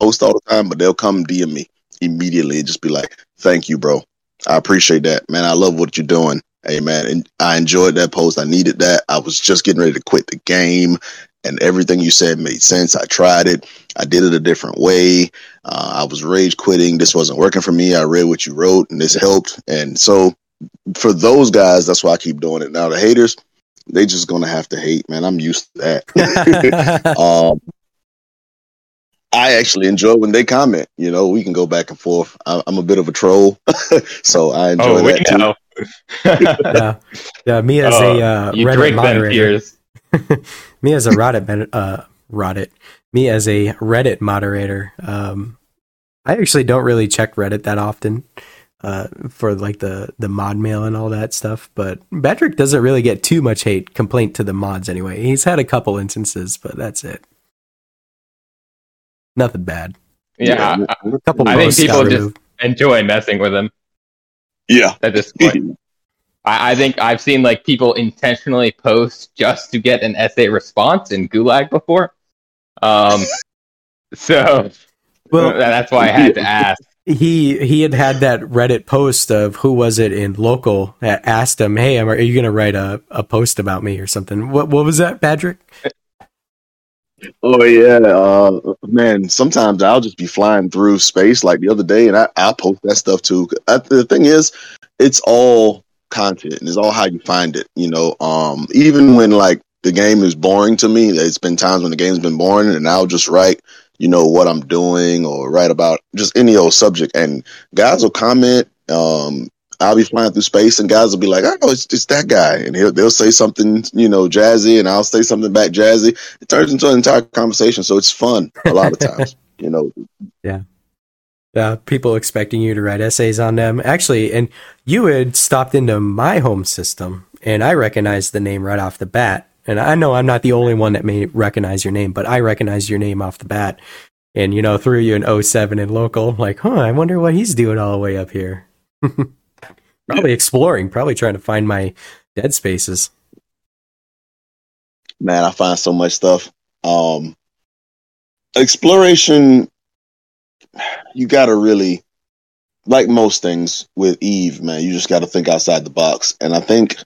post all the time, but they'll come DM me immediately and just be like, "Thank you, bro. I appreciate that, man. I love what you're doing. Hey, man, and I enjoyed that post. I needed that. I was just getting ready to quit the game, and everything you said made sense. I tried it. I did it a different way. Uh, I was rage quitting. This wasn't working for me. I read what you wrote, and this helped. And so, for those guys, that's why I keep doing it. Now, the haters, they just gonna have to hate, man. I'm used to that. um, I actually enjoy when they comment. You know, we can go back and forth. I, I'm a bit of a troll, so I enjoy oh, that too. yeah, yeah. Me as Oh, a uh, you Reddit drink moderator. me as a Reddit uh Reddit. Me as a Reddit moderator. Um, I actually don't really check Reddit that often. Uh, for like the the mod mail and all that stuff, but Patrick doesn't really get too much hate complaint to the mods anyway. He's had a couple instances, but that's it. Nothing bad. Yeah, I, A couple I think people just removed. enjoy messing with him. Yeah, at this point. I, I think I've seen like people intentionally post just to get an essay response in Gulag before. Um, so Well, that's why I had to ask. He he had had that Reddit post of who was it in local that asked him, "Hey, are you going to write a, a post about me or something?" What what was that, Patrick? Oh yeah, uh, man. Sometimes I'll just be flying through space like the other day, and I I post that stuff too. I, the thing is, it's all content, and it's all how you find it. You know, um, even when like the game is boring to me, there's been times when the game's been boring, and I'll just write, you know, what I'm doing or write about just any old subject, and guys will comment. Um, I'll be flying through space, and guys will be like, "Oh, it's it's that guy," and he'll they'll say something, you know, jazzy, and I'll say something back jazzy it turns into an entire conversation. So it's fun a lot of times, you know. Yeah. Uh, people expecting you to write essays on them. Actually, and you had stopped into my home system, and I recognized the name right off the bat. And I know I'm not the only one that may recognize your name, but I recognize your name off the bat. And you know, threw you an 07 in local. Like, huh? I wonder what he's doing all the way up here. probably exploring. Probably trying to find my dead spaces. Man, I find so much stuff. Um, exploration, you got to really, like most things with Eve, man, you just got to think outside the box. And I think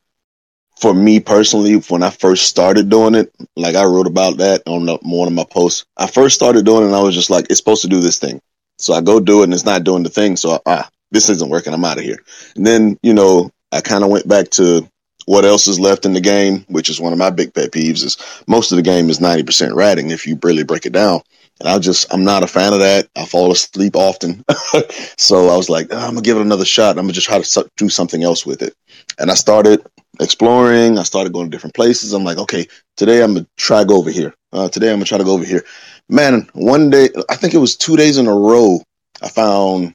for me personally, when I first started doing it, like I wrote about that on the, one of my posts. I first started doing it, and I was just like, it's supposed to do this thing. So I go do it, and it's not doing the thing. So ah, this isn't working. I'm out of here. And then you know, I kind of went back to what else is left in the game, which is one of my big pet peeves. Is most of the game is 90% ratting if you really break it down. And I just, I'm not a fan of that. I fall asleep often. so I was like, "Ah, I'm going to give it another shot. I'm going to just try to do something else with it. And I started exploring. I started going to different places. I'm like, okay, today I'm to try go over here. Uh, today I'm to try to go over here. Man, one day, I think it was two days in a row, I found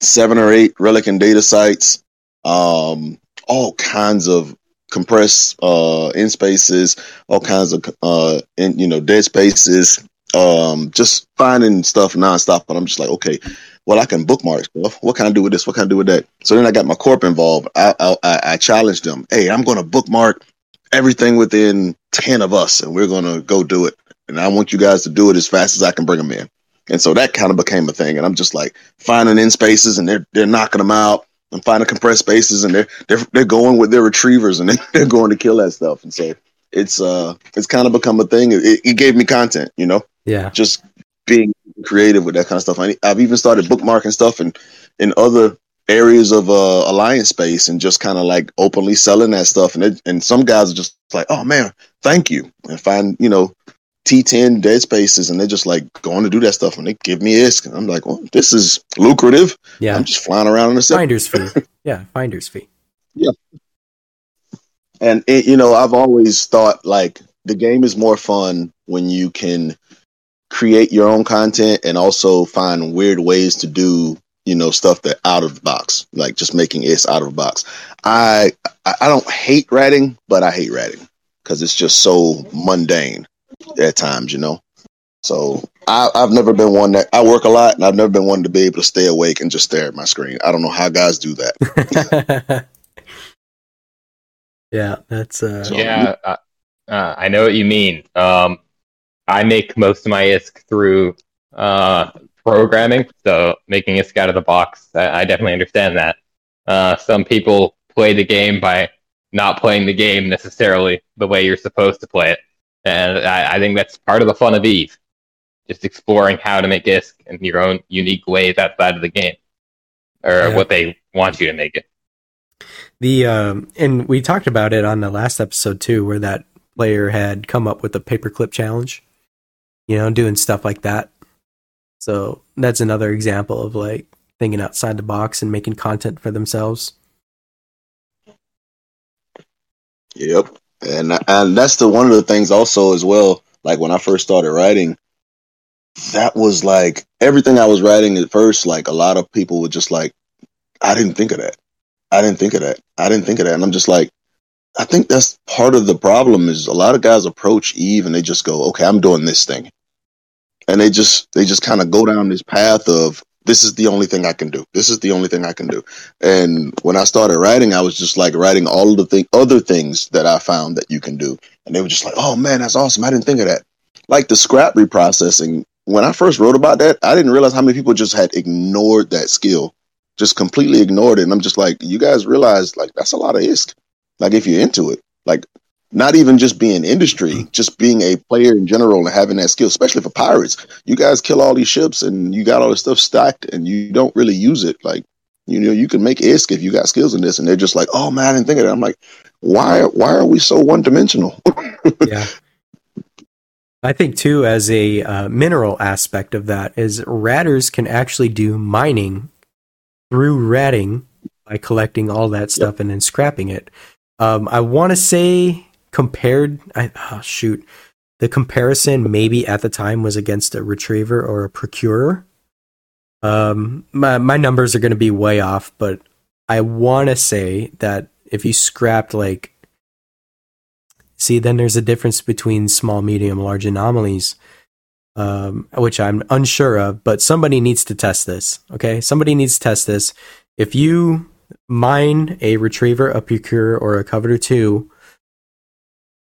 seven or eight relic and data sites, um, all kinds of compressed uh, in spaces, all kinds of uh, in, you know dead spaces, um, just finding stuff nonstop. But I'm just like, okay, well, I can bookmark stuff. What can I do with this? What can I do with that? So then I got my corp involved. I I, I challenged them. Hey, I'm going to bookmark everything within ten of us, and we're going to go do it. And I want you guys to do it as fast as I can bring them in. And so that kind of became a thing. And I'm just like finding in spaces, and they're they're knocking them out. I'm finding compressed spaces, and they're they're they're going with their retrievers, and they're going to kill that stuff. And so it's uh it's kind of become a thing. It, it gave me content, you know, Yeah. just being creative with that kind of stuff. I, I've even started bookmarking stuff in in other areas of uh, alliance space and just kind of like openly selling that stuff. And it, and some guys are just like, oh man, thank you, and find you know T10 dead spaces and they're just like going to do that stuff and they give me ISK. And I'm like, well, this is lucrative. Yeah. I'm just flying around in a. Finder's fee. Yeah, finder's fee. Yeah, and it, you know, I've always thought like the game is more fun when you can create your own content and also find weird ways to do you know stuff that out of the box, like just making it out of the box. I I I don't hate writing but I hate writing because it's just so mundane at times, you know. So I, I've never been one that I work a lot, and I've never been one to be able to stay awake and just stare at my screen. I don't know how guys do that. yeah, that's uh So- yeah, uh, uh, I know what you mean. Um, I make most of my ISK through uh, programming, so making ISK out of the box. I, I definitely understand that. Uh, some people play the game by not playing the game necessarily the way you're supposed to play it, and I, I think that's part of the fun of Eve. Just exploring how to make ISK in your own unique ways outside of the game, or Yeah. what they want you to make it. The um, and we talked about it on the last episode too, where that player had come up with a paperclip challenge. You know, doing stuff like that. So that's another example of like thinking outside the box and making content for themselves. Yep. And and that's the one of the things also as well. Like when I first started writing, that was like everything I was writing at first. Like a lot of people would just like, I didn't think of that. I didn't think of that. I didn't think of that. And I'm just like, I think that's part of the problem is a lot of guys approach Eve and they just go, okay, I'm doing this thing, and they just they just kind of go down this path of this is the only thing I can do. This is the only thing I can do. And when I started writing, I was just like writing all of the th- other things that I found that you can do. And they were just like, oh man, that's awesome. I didn't think of that. Like the scrap reprocessing. When I first wrote about that, I didn't realize how many people just had ignored that skill, just completely ignored it. And I'm just like, you guys realize like that's a lot of ISK. Like if you're into it, like not even just being industry, just being a player in general and having that skill, especially for pirates. You guys kill all these ships and you got all this stuff stacked and you don't really use it. Like, you know, you can make ISK if you got skills in this. And they're just like, oh man, I didn't think of that. I'm like, why, why are we so one dimensional? yeah. I think too, as a uh, mineral aspect of that, is ratters can actually do mining through ratting by collecting all that stuff and then scrapping it. Um, I want to say compared, I, oh, shoot, the comparison maybe at the time was against a retriever or a procurer. Um, my my numbers are going to be way off, but I want to say that if you scrapped like See, then there's a difference between small, medium, large anomalies, um, which I'm unsure of, but somebody needs to test this. Okay. Somebody needs to test this. If you mine a retriever, a procurer, or a Covetor two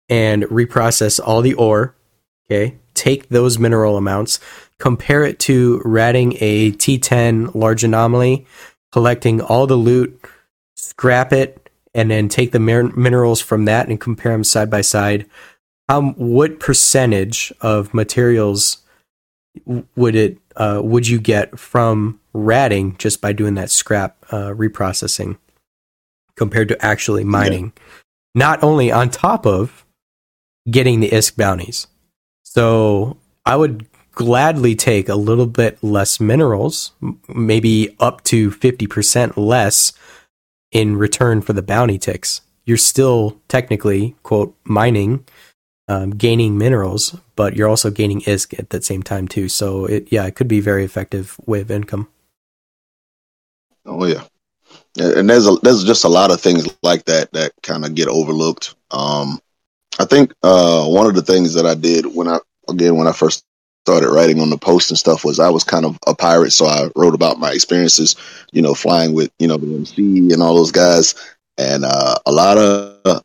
and reprocess all the ore, okay, take those mineral amounts, compare it to ratting a T10 large anomaly, collecting all the loot, scrap it, and then take the min- minerals from that and compare them side by side, how what percentage of materials would it uh, would you get from ratting just by doing that scrap uh, reprocessing compared to actually mining? Not only on top of getting the ISK bounties, so I would gladly take a little bit less minerals, maybe up to fifty percent less in return for the bounty ticks. You're still technically, quote, mining, um, gaining minerals, but you're also gaining ISK at the same time too. So it, yeah, it could be a very effective way of income. Oh yeah, and there's a there's just a lot of things like that that kind of get overlooked. Um, I think uh, one of the things that I did when I again when I first started writing on the post and stuff was I was kind of a pirate, so I wrote about my experiences, you know, flying with you know the MC and all those guys, and uh, a lot of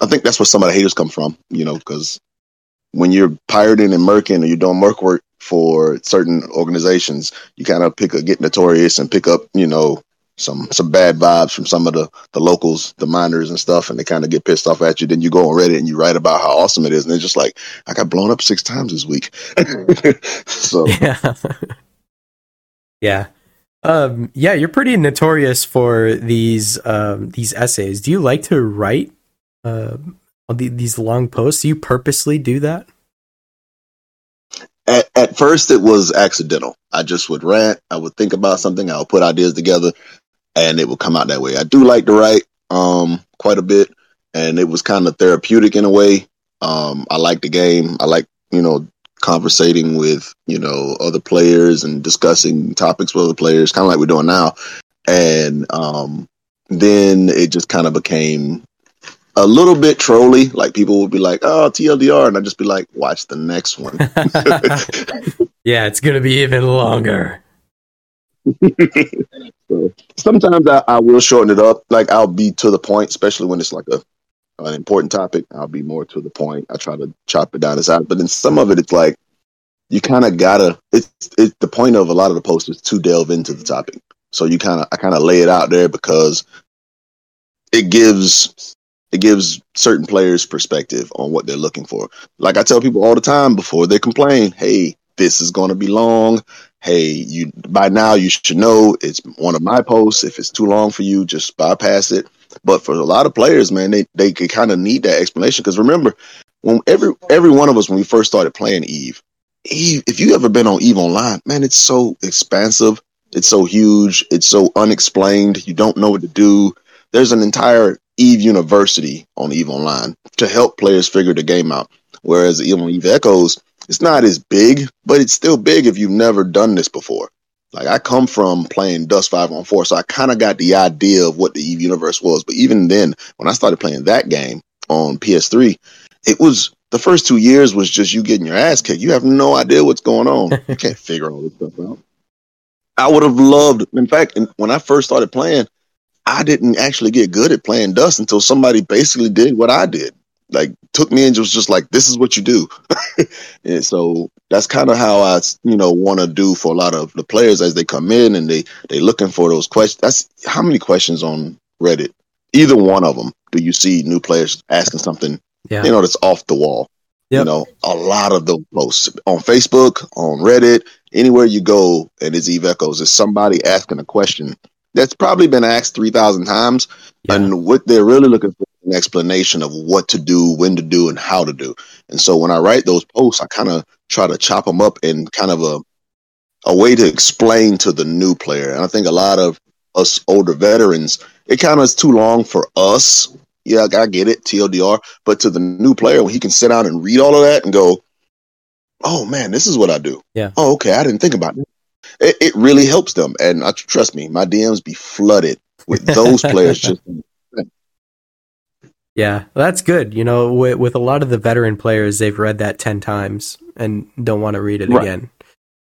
I think that's where some of the haters come from, you know, because when you're pirating and merking or you're doing merc work for certain organizations, you kind of pick a get notorious and pick up, you know, some some bad vibes from some of the the locals, the miners and stuff, and they kind of get pissed off at you. Then you go on Reddit and you write about how awesome it is, and they're just like, I got blown up six times this week. so Yeah. yeah. Um, yeah, you're pretty notorious for these um, these essays. Do you like to write uh, on the, these long posts? Do you purposely do that? at first it was accidental. I just would rant. I would think about something. I would put ideas together, and it would come out that way. I do like to write um, quite a bit, and it was kind of therapeutic in a way. Um, I like the game. I like you know conversating with you know other players and discussing topics with other players, kind of like we're doing now. And um, then it just kind of became a little bit trolly. Like people would be like, "Oh, TLDR," and I'd just be like, "Watch the next one." yeah, it's gonna be even longer. so, sometimes I, I, will shorten it up. Like I'll be to the point, especially when it's like a an important topic. I'll be more to the point. I try to chop it down to size. But in some of it, it's like you kind of gotta. It's it's the point of a lot of the posts is to delve into the topic. So you kind of I kind of lay it out there because it gives it gives certain players perspective on what they're looking for. Like I tell people all the time before they complain, hey, this is going to be long. Hey, you by now you should know it's one of my posts. If it's too long for you, just bypass it. But for a lot of players, man, they they kind of need that explanation because remember, when every every one of us when we first started playing Eve, Eve, if you ever been on Eve Online, man, it's so expansive, it's so huge, it's so unexplained. You don't know what to do. There's an entire Eve University on Eve Online to help players figure the game out. Whereas Eve even Eve Echoes, it's not as big, but it's still big if you've never done this before. Like I come from playing Dust 514, so I kind of got the idea of what the Eve universe was. But even then, when I started playing that game on PS3, it was the first two years was just you getting your ass kicked. You have no idea what's going on. you can't figure all this stuff out. I would have loved, in fact, when I first started playing, I didn't actually get good at playing Dust until somebody basically did what I did. Like took me and was just like, this is what you do. and so that's kind of how I, you know, want to do for a lot of the players as they come in and they they looking for those questions. That's how many questions on Reddit. Either one of them, do you see new players asking something, yeah. you know, that's off the wall? Yep. You know, a lot of those posts on Facebook, on Reddit, anywhere you go, and it's Eve Echoes, is somebody asking a question that's probably been asked 3,000 times. Yeah. And what they're really looking for an explanation of what to do, when to do, and how to do. And so when I write those posts, I kind of try to chop them up in kind of a a way to explain to the new player. And I think a lot of us older veterans, it kind of is too long for us. Yeah, I get it, TLDR. But to the new player, when he can sit down and read all of that and go, oh man, this is what I do. Yeah. Oh, okay. I didn't think about it it, it really helps them. And uh, trust me, my DMs be flooded with those players. Just yeah, that's good. You know, with, with a lot of the veteran players, they've read that ten times and don't want to read it right. again.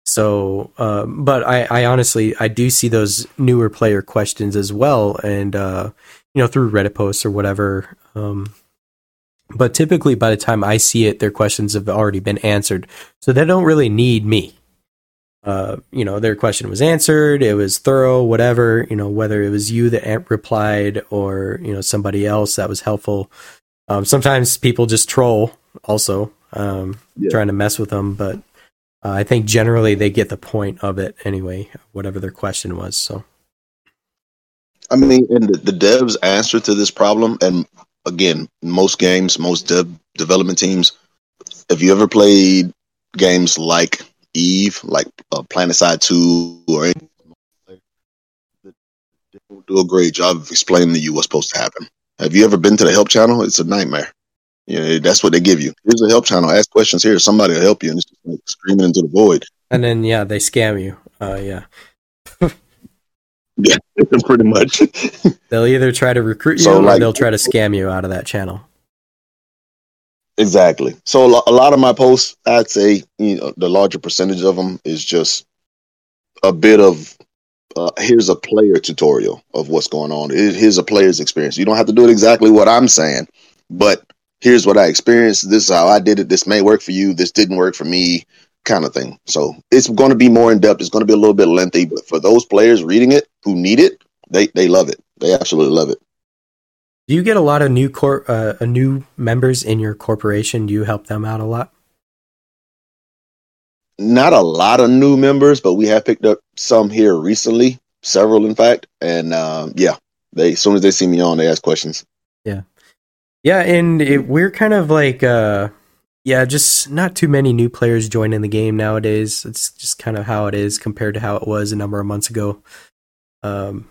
So, uh, but I, I honestly, I do see those newer player questions as well, and uh, you know, through Reddit posts or whatever. Um, but typically, by the time I see it, their questions have already been answered, so they don't really need me uh, you know, their question was answered. It was thorough, whatever, you know, whether it was you that replied or, you know, somebody else that was helpful. Um, sometimes people just troll also, um, yeah. trying to mess with them, but uh, I think generally they get the point of it anyway, whatever their question was. So, I mean, and the, the devs' answer to this problem, and again, most games, most dev development teams, have you ever played games like Eve, like uh, PlanetSide Two, or anything. do a great job of explaining to you what's supposed to happen. Have you ever been to the help channel? It's a nightmare. You know, that's what they give you. Here's a help channel. Ask questions here. Somebody will help you, and it's just like screaming into the void. And then yeah, they scam you. Uh, yeah. yeah, pretty much. they'll either try to recruit you, so, or like, they'll try to scam you out of that channel. Exactly. So a lot of my posts, I'd say, you know, the larger percentage of them is just a bit of uh, here's a player tutorial of what's going on. Here's a player's experience. You don't have to do it exactly what I'm saying, but here's what I experienced. This is how I did it. This may work for you. This didn't work for me, kind of thing. So it's going to be more in depth. It's going to be a little bit lengthy, but for those players reading it who need it, they they love it. They absolutely love it. Do you get a lot of new cor- uh, new members in your corporation? Do you help them out a lot? Not a lot of new members, but we have picked up some here recently, several in fact. And um, yeah, they as soon as they see me on, they ask questions. Yeah, yeah, and it, we're kind of like uh, yeah, just not too many new players joining the game nowadays. It's just kind of how it is compared to how it was a number of months ago. Um,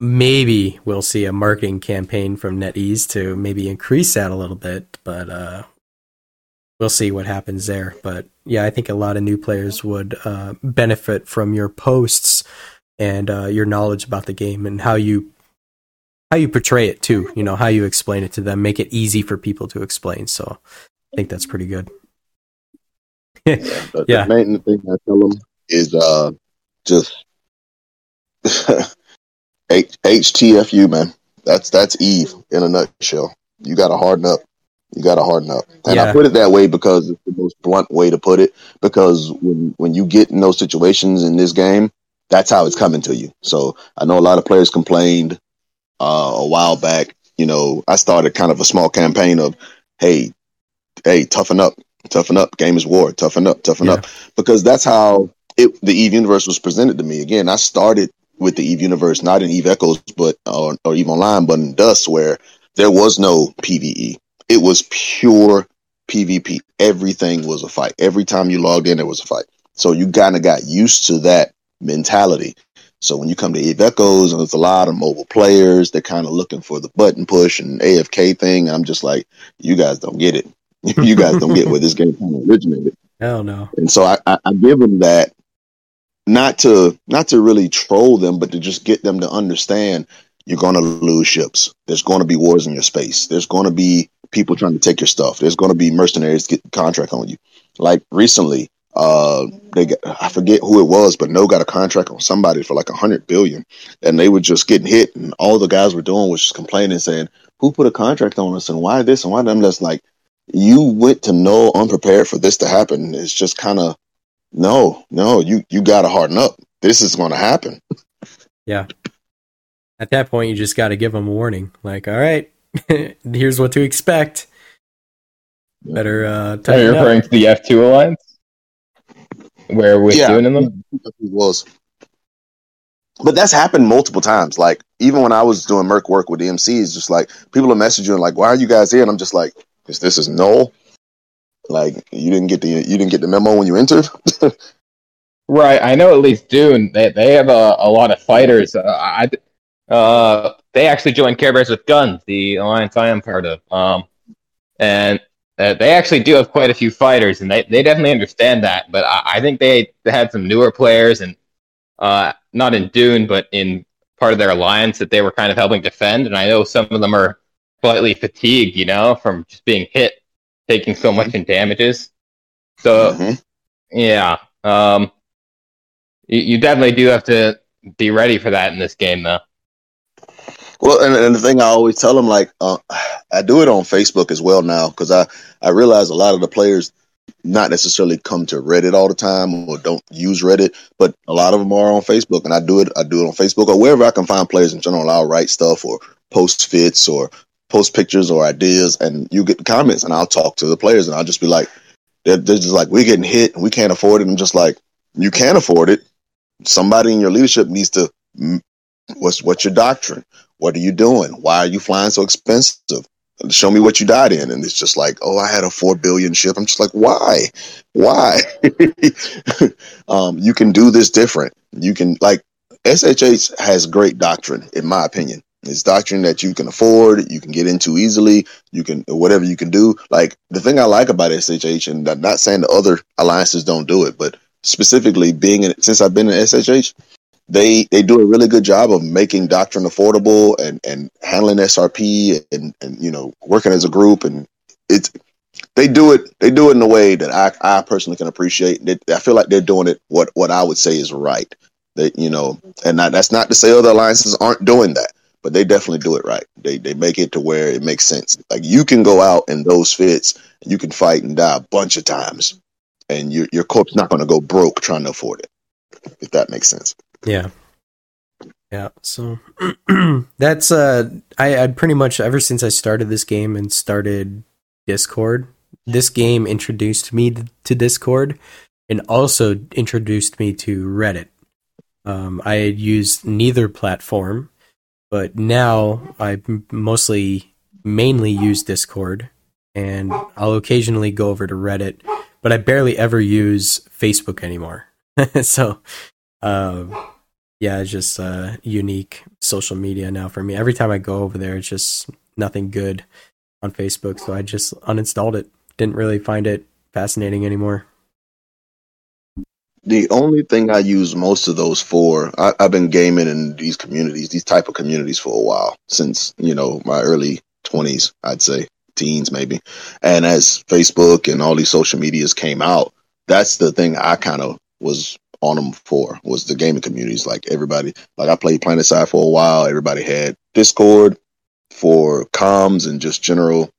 maybe we'll see a marketing campaign from NetEase to maybe increase that a little bit, but uh, we'll see what happens there. But yeah, I think a lot of new players would uh, benefit from your posts and uh, your knowledge about the game and how you how you portray it too. You know how you explain it to them, make it easy for people to explain. So I think that's pretty good. yeah, the, Yeah. the main thing I tell them is uh, just H- HTFU, man. That's that's Eve in a nutshell. You got to harden up. You got to harden up. And I put it that way because it's the most blunt way to put it. Because when when you get in those situations in this game, that's how it's coming to you. So I know a lot of players complained uh, a while back. You know, I started kind of a small campaign of, hey, hey, toughen up, toughen up. Game is war. Toughen up, toughen Yeah. up. Because that's how it the Eve universe was presented to me. Again, I started with the Eve universe, not in Eve Echoes, but or, or Eve Online, but in Dust, where there was no PVE. It was pure PvP. Everything was a fight. Every time you logged in, there was a fight. So you kind of got used to that mentality. So when you come to Eve Echoes and there's a lot of mobile players, they're kind of looking for the button push and AFK thing. I'm just like, you guys don't get it. you guys don't get where this game kind of originated. Hell no. And so I, I, I give them that not to not to really troll them, but to just get them to understand you're going to lose ships. There's going to be wars in your space. There's going to be people trying to take your stuff. There's going to be mercenaries get contract on you. Like recently, uh, they got, I forget who it was, but No got a contract on somebody for like a hundred billion, and they were just getting hit, and all the guys were doing was just complaining, saying, "Who put a contract on us, and why this and why them?" That's like you went to know unprepared for this to happen. It's just kind of no, no. You you got to harden up. This is going to happen. Yeah. At that point, you just got to give them a warning. Like, all right, here's what to expect. Better uh, Are you referring up. to the F2 alliance? Where we're Yeah. doing them? It was. But that's happened multiple times. Like even when I was doing Merc work with the MCs, just like people are messaging like, "Why are you guys here?" And I'm just like, "Cause this is null." Like you didn't get the you didn't get the memo when you entered. Right, I know at least Dune. They they have a, a lot of fighters. Uh, I uh they actually joined Care Bears with Guns, the alliance I am part of. Um, and uh, they actually do have quite a few fighters, and they, they definitely understand that. But I, I think they, had some newer players, and uh not in Dune, but in part of their alliance that they were kind of helping defend. And I know some of them are slightly fatigued, you know, from just being hit, taking so much in damages. So Mhm. yeah, um, you, you definitely do have to be ready for that in this game, though. Well, and, and the thing I always tell them, like, uh, I do it on Facebook as well now because I I realize a lot of the players not necessarily come to Reddit all the time or don't use Reddit, but a lot of them are on Facebook, and I do it. I do it on Facebook or wherever I can find players in general. I'll write stuff or post fits or post pictures or ideas, and you get comments, and I'll talk to the players, and I'll just be like, they're, they're just like, we're getting hit, and we can't afford it. And just like, you can't afford it. Somebody in your leadership needs to. What's what's your doctrine? What are you doing? Why are you flying so expensive? Show me what you died in. And it's just like, oh, I had a four billion ship. I'm just like, why? Why? um, you can do this different. You can like SHH has great doctrine, in my opinion. It's doctrine that you can afford, you can get into easily, you can whatever you can do. Like the thing I like about SHH, and I'm not saying the other alliances don't do it, but specifically being in since I've been in SHH, they they do a really good job of making doctrine affordable and and handling SRP and and you know working as a group and it's they do it they do it in a way that I I personally can appreciate. I feel like they're doing it what what I would say is right. That you know, and that's not to say other alliances aren't doing that, but they definitely do it right. They they make it to where it makes sense. Like you can go out in those fits, you can fight and die a bunch of times, and your your corp's not going to go broke trying to afford it. If that makes sense. Yeah. Yeah. So that's uh I I pretty much ever since I started this game and started Discord, this game introduced me to Discord and also introduced me to Reddit. Um I had used neither platform, but now I mostly mainly use Discord and I'll occasionally go over to Reddit, but I barely ever use Facebook anymore. so, um, yeah, it's just uh, unique social media now for me. Every time I go over there, it's just nothing good on Facebook, so I just uninstalled it. Didn't really find it fascinating anymore. The only thing I use most of those for, I, I've been gaming in these communities, these type of communities for a while, since, you know, my early 20s, I'd say, teens maybe. And as Facebook and all these social medias came out, that's the thing I kind of was on them for, was the gaming communities. Like everybody, like I played PlanetSide for a while, everybody had Discord for comms and just general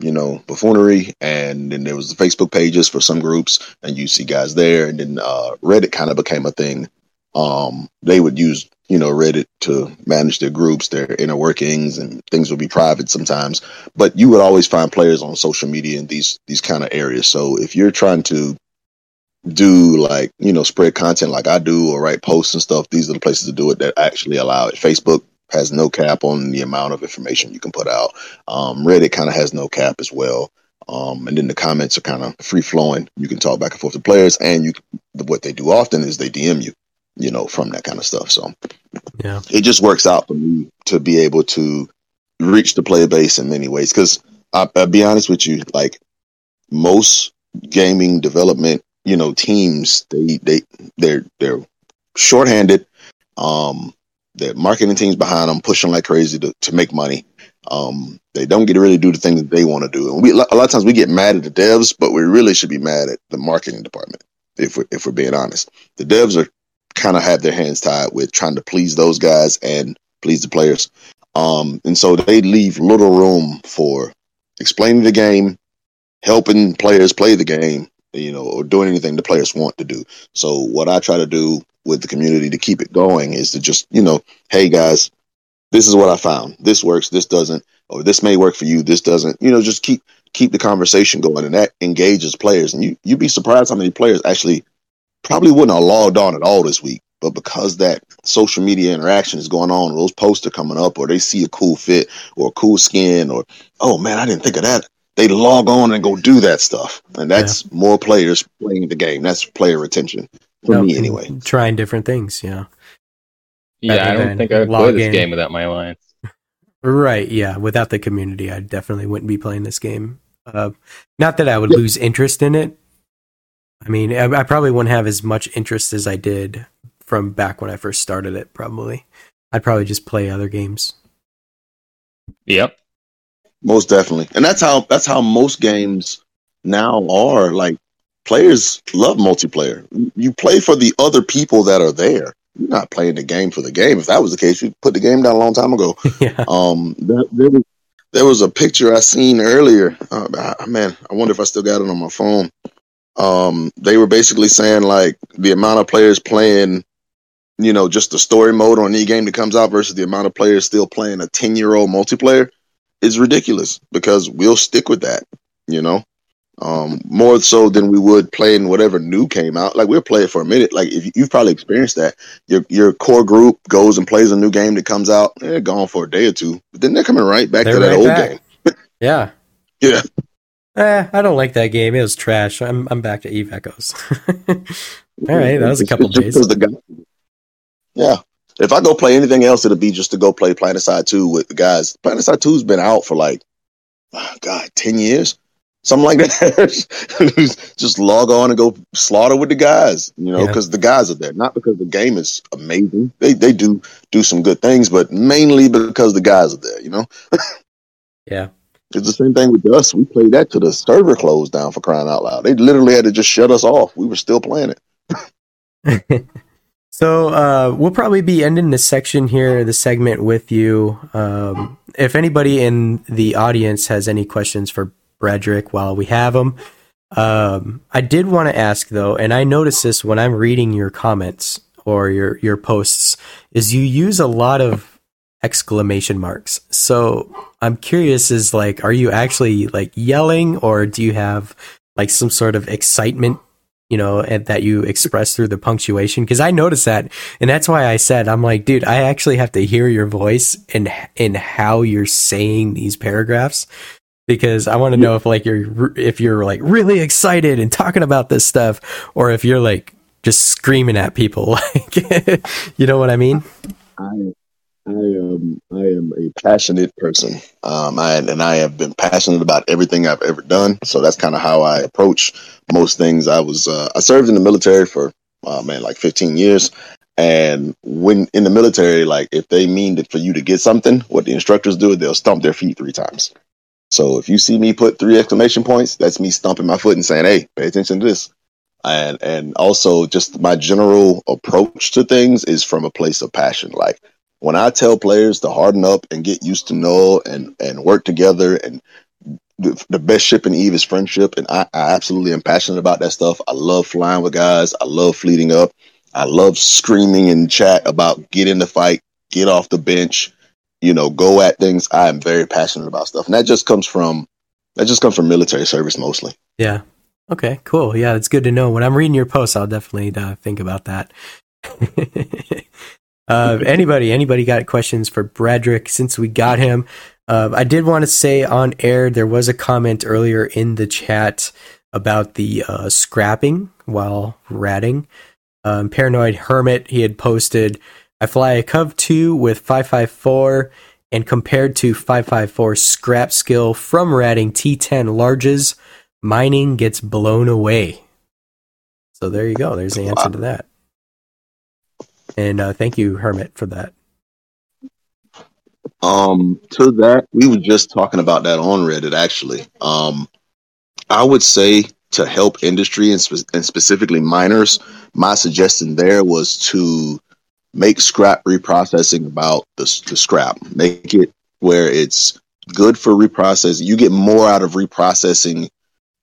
you know, buffoonery. And then there was the Facebook pages for some groups, and you see guys there. And then uh, Reddit kind of became a thing. Um, they would use, you know, Reddit to manage their groups, their inner workings, and things would be private sometimes. But you would always find players on social media in these these kind of areas. So if you're trying to do like you know spread content like I do or write posts and stuff, these are the places to do it that actually allow it. Facebook, has no cap on the amount of information you can put out. Um, Reddit kind of has no cap as well. Um, and then the comments are kind of free flowing. You can talk back and forth to players, and you what they do often is they DM you, you know, from that kind of stuff. So yeah, it just works out for me to be able to reach the player base in many ways. Because I'll be honest with you, like most gaming development, you know, teams they they they're they're shorthanded. Um, the marketing teams behind them pushing like crazy to, to make money. Um, they don't get to really do the things that they want to do. And we, a lot of times we get mad at the devs, but we really should be mad at the marketing department. If we're, if we're being honest, the devs are kind of have their hands tied with trying to please those guys and please the players. Um, and so they leave little room for explaining the game, helping players play the game, you know, or doing anything the players want to do. So what I try to do with the community to keep it going is to just, you know, hey guys, this is what I found. This works, this doesn't, or this may work for you, this doesn't. You know, just keep keep the conversation going and that engages players. And you you'd be surprised how many players actually probably wouldn't have logged on at all this week. But because that social media interaction is going on, those posts are coming up, or they see a cool fit or a cool skin, or oh man, I didn't think of that. They log on and go do that stuff, and that's yeah. more players playing the game. That's player retention for me anyway. Trying different things, yeah. Yeah, I don't think I would play this in. game without my alliance. Right, yeah. Without the community, I definitely wouldn't be playing this game. Uh, not that I would lose interest in it. I mean, I, I, probably wouldn't have as much interest as I did from back when I first started it. Probably, I'd probably just play other games. Yep, most definitely, and that's how that's how most games now are. Like players love multiplayer. You play for the other people that are there. You're not playing the game for the game. If that was the case, you put the game down a long time ago. yeah. Um, there, there, was, there was a picture I seen earlier. Uh, man, I wonder if I still got it on my phone. Um, they were basically saying like the amount of players playing, you know, just the story mode on any game that comes out versus the amount of players still playing a 10 year old multiplayer is ridiculous because we'll stick with that, you know? Um, more so than we would playing whatever new came out. Like we'll play it for a minute. Like if you've probably experienced that, your your core group goes and plays a new game that comes out. They're gone for a day or two, but then they're coming right back they're to that right old back. game. yeah, yeah. Eh, I don't like that game. It was trash. I'm I'm back to Eve Echoes. All right, that was a couple days. yeah. If I go play anything else, it'll be just to go play PlanetSide 2 with the guys. PlanetSide 2's been out for like, oh God, 10 years something like that. just log on and go slaughter with the guys, you know, because yeah. the guys are there, not because the game is amazing. They they do do some good things, but mainly because the guys are there, you know. yeah. It's the same thing with us. We played that to the server closed down for crying out loud. They literally had to just shut us off. We were still playing it. so uh, we'll probably be ending this section here, the segment with you. Um, if anybody in the audience has any questions for Bradrick while we have him. Um, I did want to ask though, and I noticed this when I'm reading your comments or your your posts, is you use a lot of exclamation marks. So I'm curious, is like, are you actually like yelling, or do you have like some sort of excitement you know, and that you express through the punctuation. Because I noticed that, and that's why I said, I'm like, dude, I actually have to hear your voice and in how you're saying these paragraphs because I want to know if like you're if you're like really excited and talking about this stuff, or if you're like just screaming at people, like you know what I mean. I I am I am a passionate person, um, I, and I have been passionate about everything I've ever done. So that's kind of how I approach most things. I was uh, I served in the military for uh, man like 15 years, and when in the military, like if they mean that for you to get something, what the instructors do, they'll stomp their feet three times. So if you see me put three exclamation points, that's me stomping my foot and saying, "Hey, pay attention to this." And and also just my general approach to things is from a place of passion. Like when I tell players to harden up and get used to know and and work together and the, the best ship in Eve is friendship, and I, I absolutely am passionate about that stuff. I love flying with guys. I love fleeting up. I love screaming in chat about get in the fight, get off the bench, you know, go at things. I am very passionate about stuff, and that just comes from that just comes from military service mostly. Yeah. Okay. Cool. Yeah, it's good to know. When I'm reading your posts, I'll definitely uh, think about that. uh, anybody, anybody got questions for Bradrick? Since we got him, uh, I did want to say on air there was a comment earlier in the chat about the uh, scrapping while ratting. Um, Paranoid Hermit he had posted I fly a Cov 2 with 554 and compared to 554 scrap skill from ratting T10 larges, mining gets blown away. So there you go. There's the answer to that. And uh, thank you, Hermit, for that. Um, to that, we were just talking about that on Reddit. Actually, um, I would say to help industry and, spe- and specifically miners, my suggestion there was to make scrap reprocessing about the, the scrap. Make it where it's good for reprocessing. You get more out of reprocessing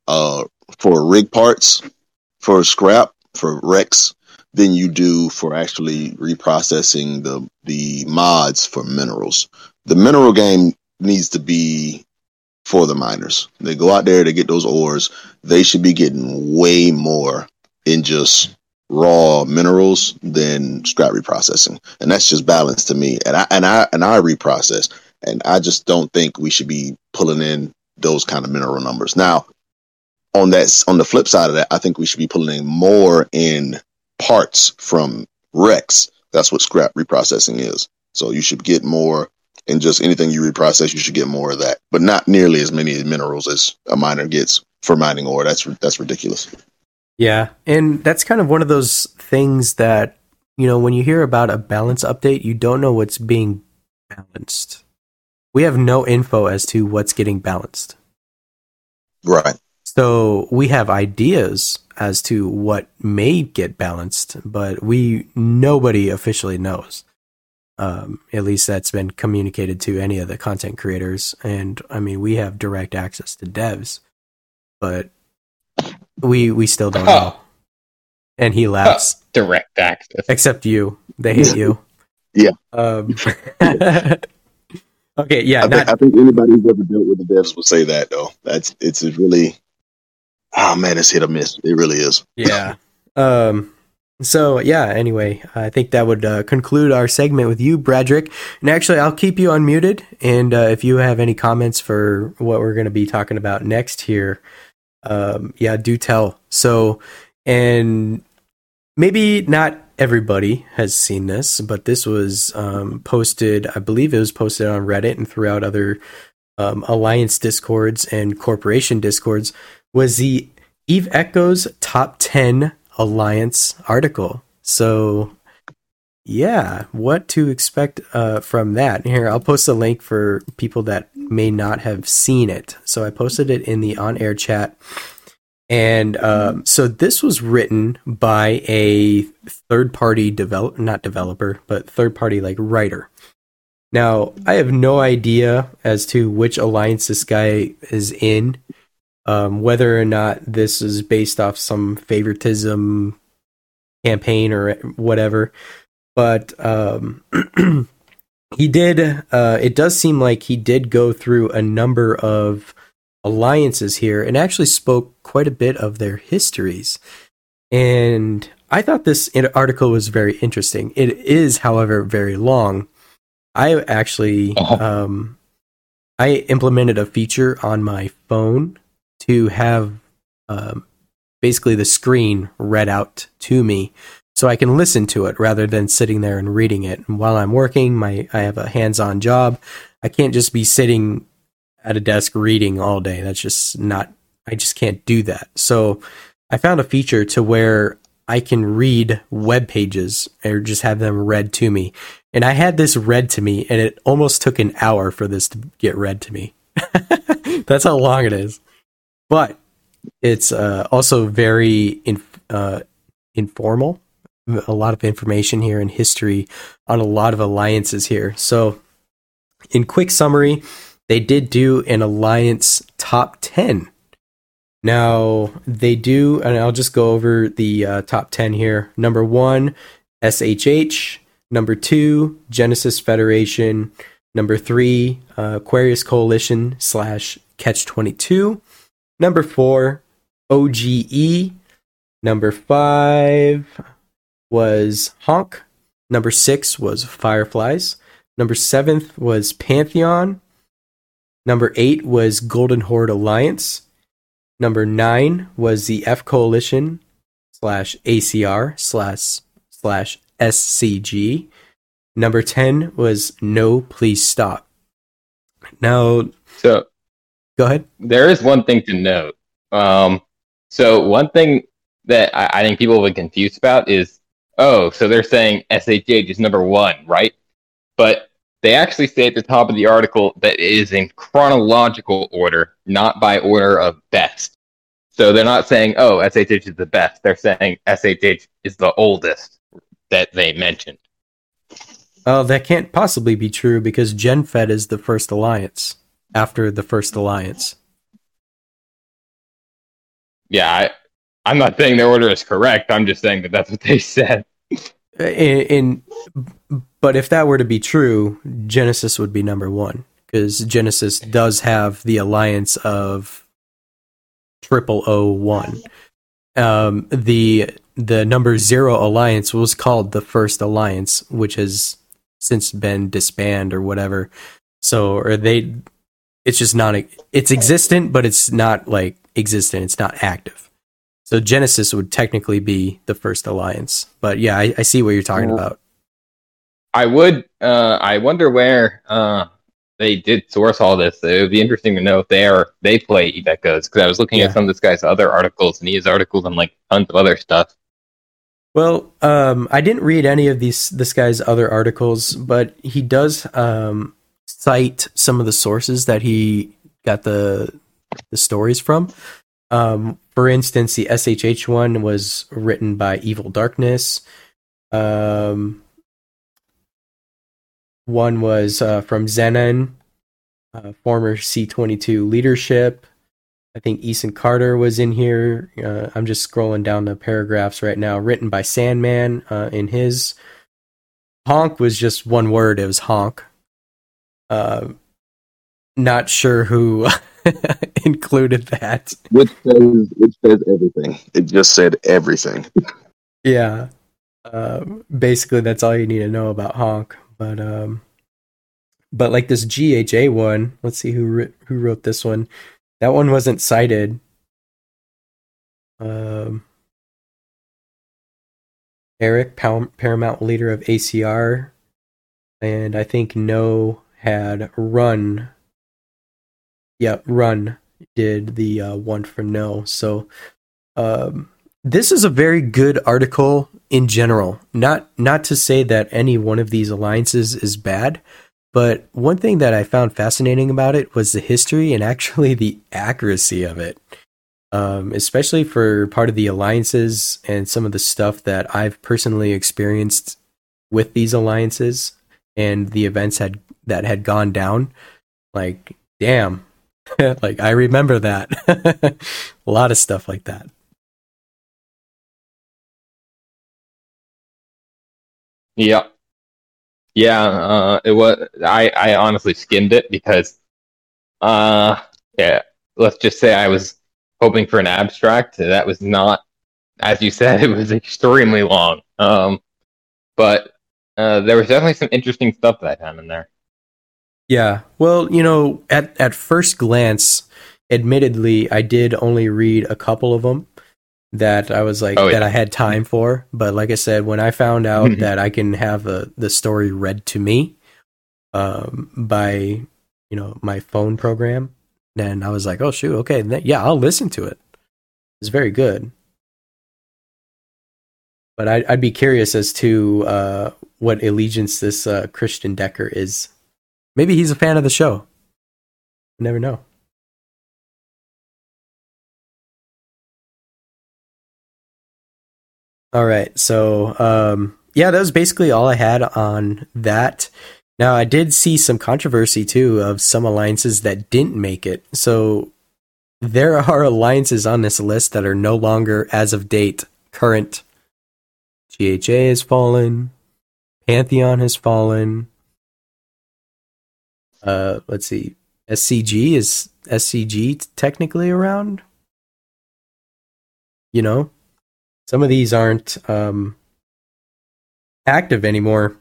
uh, for rig parts, for scrap, for wrecks than you do for actually reprocessing the the mods for minerals. The mineral game needs to be for the miners. They go out there to get those ores. They should be getting way more in just raw minerals than scrap reprocessing, and that's just balance to me. And I and I and I reprocess, and I just don't think we should be pulling in those kind of mineral numbers. Now, on that on the flip side of that, I think we should be pulling in more in parts from wrecks. That's what scrap reprocessing is. So you should get more in just anything you reprocess. You should get more of that, but not nearly as many minerals as a miner gets for mining ore. That's that's ridiculous. Yeah, and that's kind of one of those things that you know when you hear about a balance update, you don't know what's being balanced. We have no info as to what's getting balanced. Right. So we have ideas as to what may get balanced, but we nobody officially knows. Um, at least that's been communicated to any of the content creators, and I mean we have direct access to devs, but we we still don't know. And he laughs. Direct access. Except you. They hate you. Yeah. Um, okay. Yeah. I, Not, think, I think anybody who's ever dealt with the devs will say that though. That's it's a really, oh man, it's hit or miss. It really is. yeah. Um. So yeah. Anyway, I think that would uh, conclude our segment with you, Bradrick. And actually, I'll keep you unmuted. And uh, if you have any comments for what we're going to be talking about next here, um, yeah, do tell. So, and maybe not everybody has seen this, but this was um, posted. I believe it was posted on Reddit and throughout other um, alliance discords and corporation discords. Was the Eve Echoes top ten alliance article? So, yeah, what to expect uh, from that? Here, I'll post a link for people that may not have seen it. So I posted it in the on-air chat. And um, so this was written by a third-party develop, not developer, but third-party like writer. Now I have no idea as to which alliance this guy is in, um, whether or not this is based off some favoritism campaign or whatever. But um, he did. Uh, it does seem like he did go through a number of alliances here and actually spoke quite a bit of their histories. And I thought this article was very interesting. It is, however, very long. I actually Uh-huh. um, I implemented a feature on my phone to have um, basically the screen read out to me so I can listen to it rather than sitting there and reading it. And while I'm working, my I have a hands-on job. I can't just be sitting at a desk reading all day. That's just not I just can't do that. So I found a feature to where I can read web pages or just have them read to me. And I had this read to me and it almost took an hour for this to get read to me. That's how long it is. But it's uh, also very uh, informal. A lot of information here and history on a lot of alliances here. So, in quick summary, they did do an alliance top 10 now they do, and I'll just go over the uh, top ten here. Number one, SHH. Number two, Genesis Federation. Number three, uh, Aquarius Coalition slash Catch Twenty Two. Number four, OGE. Number five was Honk. Number six was Fireflies. Number seventh was Pantheon. Number eight was Golden Horde Alliance. Number nine was the F Coalition slash ACR slash slash SCG. Number ten was No, Please Stop. Now, so go ahead. There is one thing to note. Um, so one thing that I, I think people will be confused about is, oh, so they're saying SHH is number one, right? But they actually say at the top of the article that it is in chronological order, not by order of best. So they're not saying, oh, SHH is the best. They're saying SHH is the oldest that they mentioned. Oh, that can't possibly be true because GenFed is the first alliance after the first alliance. Yeah, I, I'm not saying their order is correct. I'm just saying that that's what they said. In, in but if that were to be true, Genesis would be number one because Genesis does have the alliance of triple O one. Um, the the number zero alliance was called the first alliance, which has since been disbanded or whatever. So, or they, it's just not, it's existent, but it's not like existent. It's not active. So Genesis would technically be the first alliance. But yeah, I, I see what you're talking about. I would. Uh, I wonder where uh, they did source all this. It would be interesting to know if they are they play Eve Echoes because I was looking Yeah. at some of this guy's other articles and he has articles on like tons of other stuff. Well, um, I didn't read any of these this guy's other articles, but he does um, cite some of the sources that he got the the stories from. Um, for instance, the SHH one was written by Evil Darkness. Um, one was uh, from Zenon, uh, former C22 leadership. I think Eason Carter was in here. Uh, I'm just scrolling down the paragraphs right now. Written by Sandman uh, in his. Honk was just one word. It was honk. Uh, not sure who included that. Which says which says everything. It just said everything. Yeah. Uh, basically, that's all you need to know about honk. But um, but like this GHA one, let's see who writ- who wrote this one. That one wasn't cited. Um, Eric, Pal- Paramount leader of ACR, and I think No had Run. Yep, Run did the uh, one for No. So um, this is a very good article in general. Not not to say that any one of these alliances is bad, but one thing that I found fascinating about it was the history and actually the accuracy of it. Um, especially for part of the alliances and some of the stuff that I've personally experienced with these alliances and the events had that had gone down. Like, damn, like I remember that. a lot of stuff like that. Yeah. Yeah, uh, it was. I, I honestly skimmed it because, uh, yeah. Let's just say I was hoping for an abstract. That was not, as you said, it was extremely long. Um, but uh, there was definitely some interesting stuff that I found in there. Yeah. Well, you know, at at first glance, admittedly, I did only read a couple of them that I was like Oh, yeah. that I had time for. But like I said, when I found out Mhm. that I can have a, the story read to me um, by you know my phone program, then I was like, oh shoot, okay, then, yeah, I'll listen to it. It's very good. But I'd, I'd be curious as to uh, what allegiance this uh, Christian Decker is. Maybe he's a fan of the show. You never know. All right, so um, yeah, that was basically all I had on that. Now I did see some controversy too of some alliances that didn't make it. So there are alliances on this list that are no longer, as of date, current. GHA has fallen. Pantheon has fallen. Uh, let's see. SCG is SCG technically around. You know, some of these aren't um, active anymore.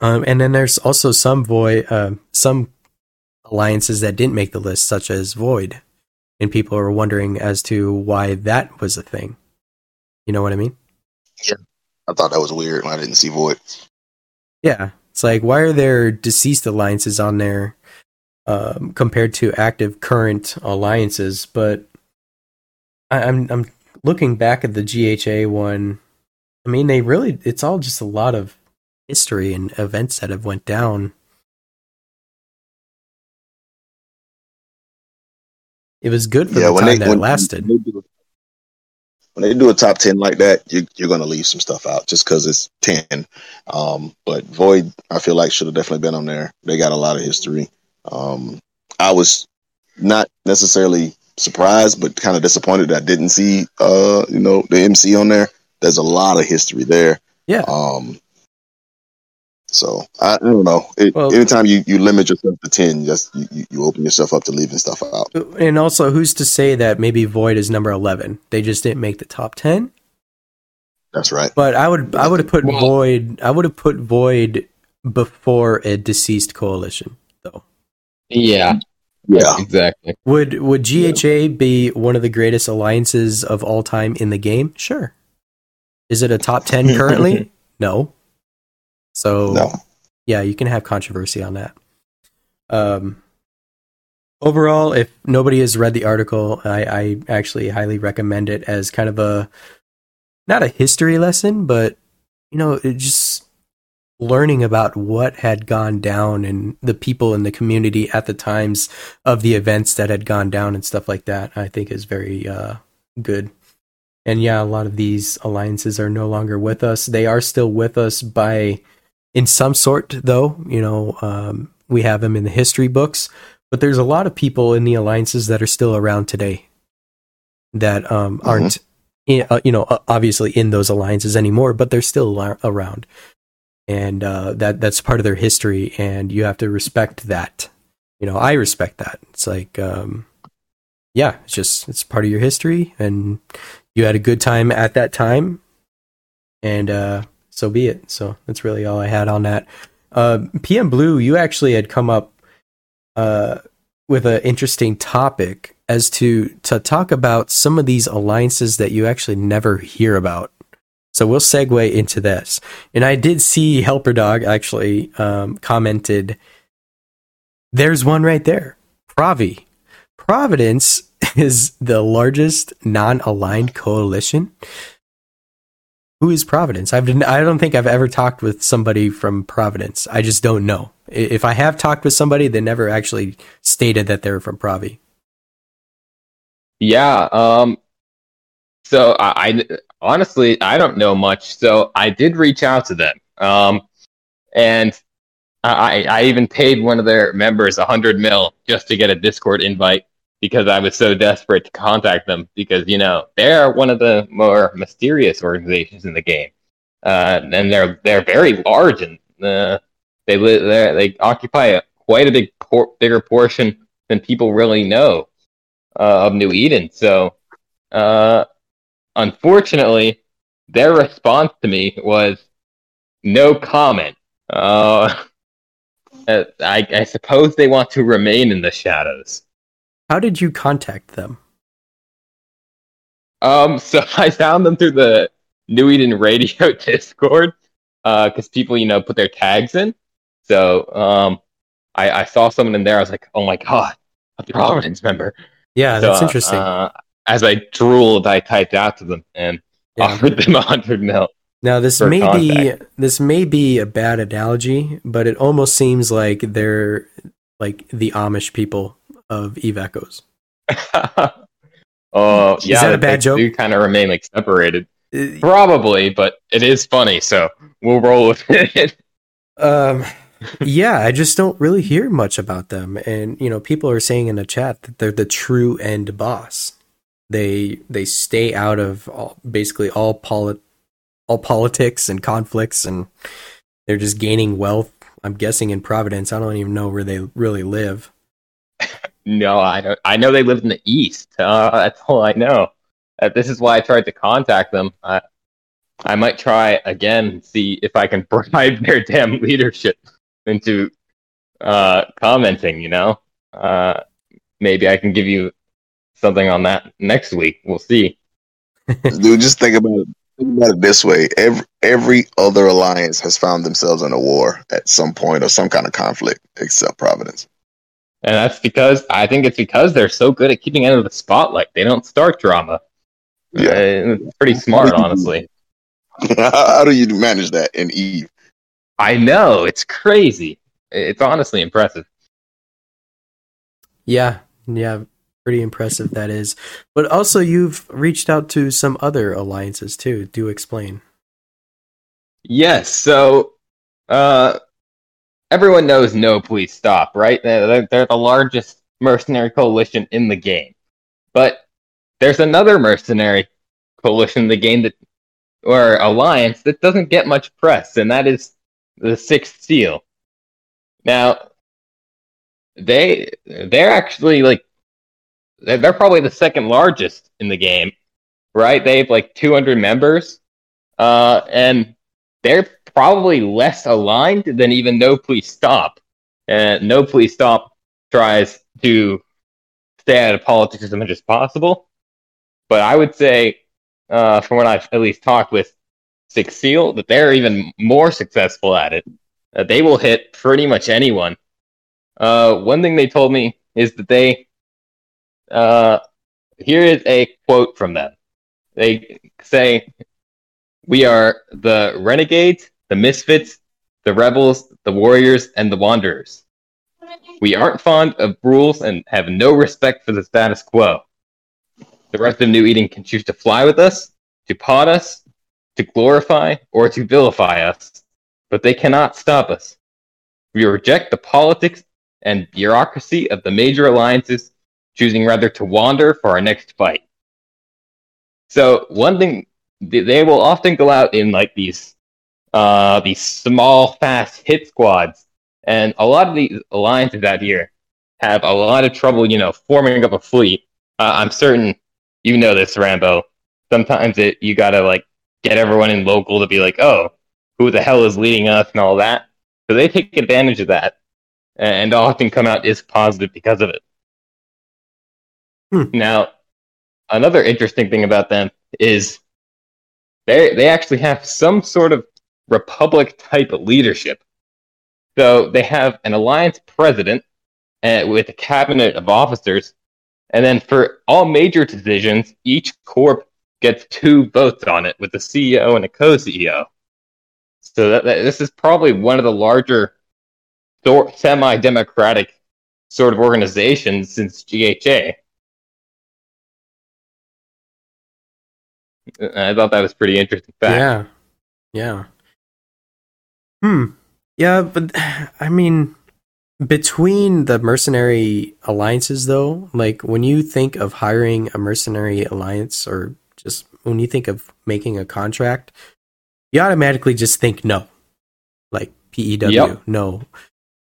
Um, and then there's also some void, uh, some alliances that didn't make the list, such as Void, and people are wondering as to why that was a thing. You know what I mean? Yeah, I thought that was weird when I didn't see Void. Yeah, it's like why are there deceased alliances on there um, compared to active current alliances? But I, I'm I'm looking back at the GHA one. I mean, they really it's all just a lot of history and events that have went down. It was good for the time that it lasted. They, do, when they do a top ten like that, you, you're going to leave some stuff out just because it's ten. Um, but Void, I feel like should have definitely been on there. They got a lot of history. Um, I was not necessarily surprised, but kind of disappointed that I didn't see, uh, you know, the MC on there. There's a lot of history there. Yeah. Um, so I, I don't know. It, Well- anytime you, you limit yourself to ten, just you, you- you open yourself up to leaving stuff out. And also, who's to say that maybe Void is number eleven? They just didn't make the top ten. That's right. But I would I would have put Well- Void I would have put Void before a deceased coalition though. Yeah, Yeah. exactly. Would would GHA be one of the greatest alliances of all time in the game? Sure. Is it a top 10 currently? no. So No. yeah, you can have controversy on that. Um, overall, if nobody has read the article, I, I actually highly recommend it as kind of a not a history lesson, but you know, it just learning about what had gone down and the people in the community at the times of the events that had gone down and stuff like that. I think is very uh, good. And yeah, a lot of these alliances are no longer with us. They are still with us by in some sort though you know um, we have them in the history books but there's a lot of people in the alliances that are still around today that um, aren't in, uh, you know obviously in those alliances anymore but they're still around. And uh, that that's part of their history and you have to respect that. You know i respect that. It's like um, yeah it's just it's part of your history and you had a good time at that time and uh, so be it. So that's really all I had on that. Uh, PM Blue, you actually had come up uh, with an interesting topic as to to talk about some of these alliances that you actually never hear about. So we'll segue into this. And I did see Helper Dog actually um, commented. There's one right there, Provi. Providence is the largest non-aligned coalition who is Providence? I've I don't think I've ever talked with somebody from Providence. I just don't know. If I have talked with somebody, they never actually stated that they're from Provi. Yeah. Um. So I, I honestly I don't know much. So I did reach out to them. Um, and I I even paid one of their members a hundred mil just to get a Discord invite because I was so desperate to contact them because you know they're one of the more mysterious organizations in the game, uh, and they're they're very large and uh, they li- they occupy a, quite a big por- bigger portion than people really know uh, of New Eden. So, uh, unfortunately, their response to me was no comment. Uh, I, I suppose they want to remain in the shadows. How did you contact them? Um, so I found them through the New Eden Radio Discord because people, you know, put their tags in. So um, I, I saw someone in there. I was like, oh my god, a Providence member. Yeah, So, that's interesting. Uh, as I drooled, I typed out to them and Yeah. offered them a hundred mil. Now this may be this may be a bad analogy, but it almost seems like they're like the Amish people of Eve Echoes. Oh, Is yeah, that a bad joke? Do kind of remain like separated, Uh, probably, but it is funny, so we'll roll with it. Um, yeah, I just don't really hear much about them, and you know, people are saying in the chat that they're the true end boss. They they stay out of all, basically all polit all politics and conflicts, and they're just gaining wealth. I'm guessing in Providence. I don't even know where they really live. No, I don't. I know they live in the east. Uh, that's all I know. Uh, this is why I tried to contact them. I, I might try again see if I can bribe their damn leadership into uh, commenting. You know, uh, maybe I can give you something on that next week. We'll see. Dude, just think about it. Think about it this way: every every other alliance has found themselves in a war at some point or some kind of conflict, except Providence. And that's because I think it's because they're so good at keeping out of the spotlight. They don't start drama. Yeah. Uh, it's pretty smart, honestly. How do you manage that in Eve? I know it's crazy. It's honestly impressive. Yeah, yeah, pretty impressive that is. But also, you've reached out to some other alliances too. Do explain. Yes. So, uh, everyone knows No Please Stop, right? They're, the largest mercenary coalition in the game. But there's another mercenary coalition in the game that, or alliance that doesn't get much press, and that is the Sixth Seal. Now, they they're actually like they're they're probably the second largest in the game, right? They have like 200 members, uh, and they're probably less aligned than even No Please Stop. And No Please Stop tries to stay out of politics as much as possible. But I would say, uh, from what I've at least talked with Six Seal, that they're even more successful at it. That they will hit pretty much anyone. Uh, one thing they told me is that they, uh, here is a quote from them. They say, we are the renegades, the misfits, the rebels, the warriors, and the wanderers. We aren't fond of rules and have no respect for the status quo. The rest of New Eden can choose to fly with us, to pod us, to glorify, or to vilify us, but they cannot stop us. We reject the politics and bureaucracy of the major alliances, choosing rather to wander for our next fight. So one thing they will often go out in like these uh these small fast hit squads. And a lot of these alliances out here have a lot of trouble you know forming up a fleet. Uh, i'm certain you know this rambo. Sometimes it you gotta like get everyone in local to be like oh who the hell is leading us and all that. So they take advantage of that and often come out is positive because of it. Hmm. now another interesting thing about them is they they actually have some sort of republic type leadership. So they have an alliance president uh, with a cabinet of officers, and then for all major decisions, each corp gets two votes on it with the CEO and a co-CEO. So that, that- this is probably one of the larger semi-democratic sort of organizations since GHA. I thought that was pretty interesting fact. Yeah. Yeah. Hmm. Yeah, but I mean, between the mercenary alliances, though, like when you think of hiring a mercenary alliance or just when you think of making a contract, you automatically just think no. Like PEW, Yep. no.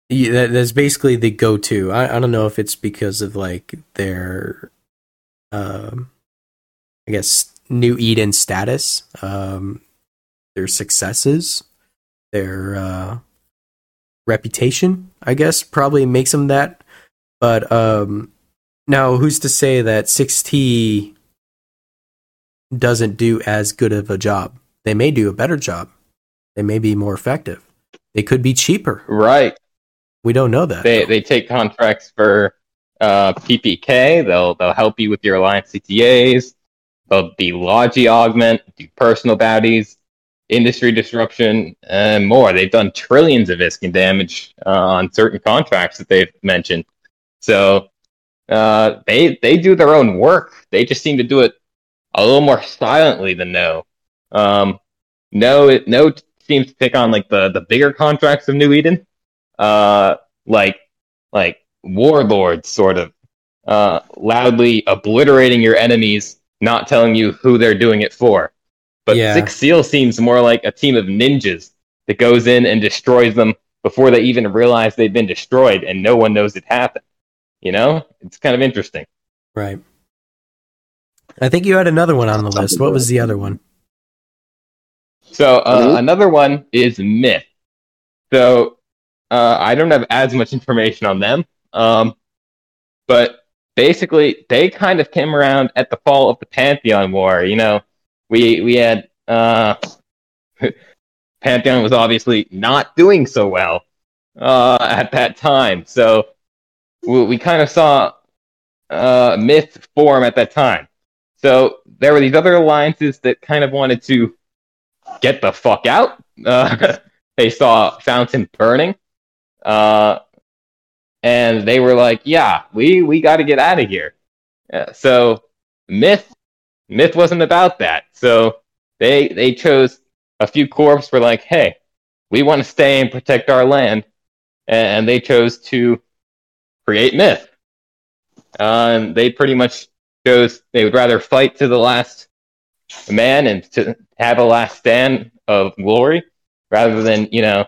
That- That's basically the go to. I, I don't know if it's because of like their, um, I guess, New Eden status, um, their successes, their uh, reputation, I guess, probably makes them that. But um, now, who's to say that 6T doesn't do as good of a job? They may do a better job. They may be more effective. They could be cheaper. Right. We don't know that. They they take contracts for uh, PPK. They'll they'll help you with your alliance CTAs. They'll be logi augment, do personal bounties, industry disruption, and more. They've done trillions of ISK in damage uh, on certain contracts that they've mentioned. So uh, they they do their own work. They just seem to do it a little more silently than No. Um, no, it, no seems to pick on like the the bigger contracts of New Eden, uh, like like warlords, sort of uh, loudly obliterating your enemies, not telling you who they're doing it for. But Yeah. Six Seal seems more like a team of ninjas that goes in and destroys them before they even realize they've been destroyed, and no one knows it happened. You know, it's kind of interesting. Right. I think you had another one on the list. What was the other one? So uh, another one is Myth. So uh, I don't have as much information on them, um, but basically they kind of came around at the fall of the Pantheon War. You know, we we had uh, Pantheon was obviously not doing so well uh, at that time, so we, we kind of saw uh, Myth form at that time. So there were these other alliances that kind of wanted to get the fuck out. Uh, they saw Fountain burning, uh, and they were like, "Yeah, we we got to get out of here." Uh, so Myth Myth wasn't about that. So they they chose a few corps were like, "Hey, we want to stay and protect our land," and they chose to create Myth. Uh, and they pretty much chose they would rather fight to the last man and to have a last stand of glory rather than you know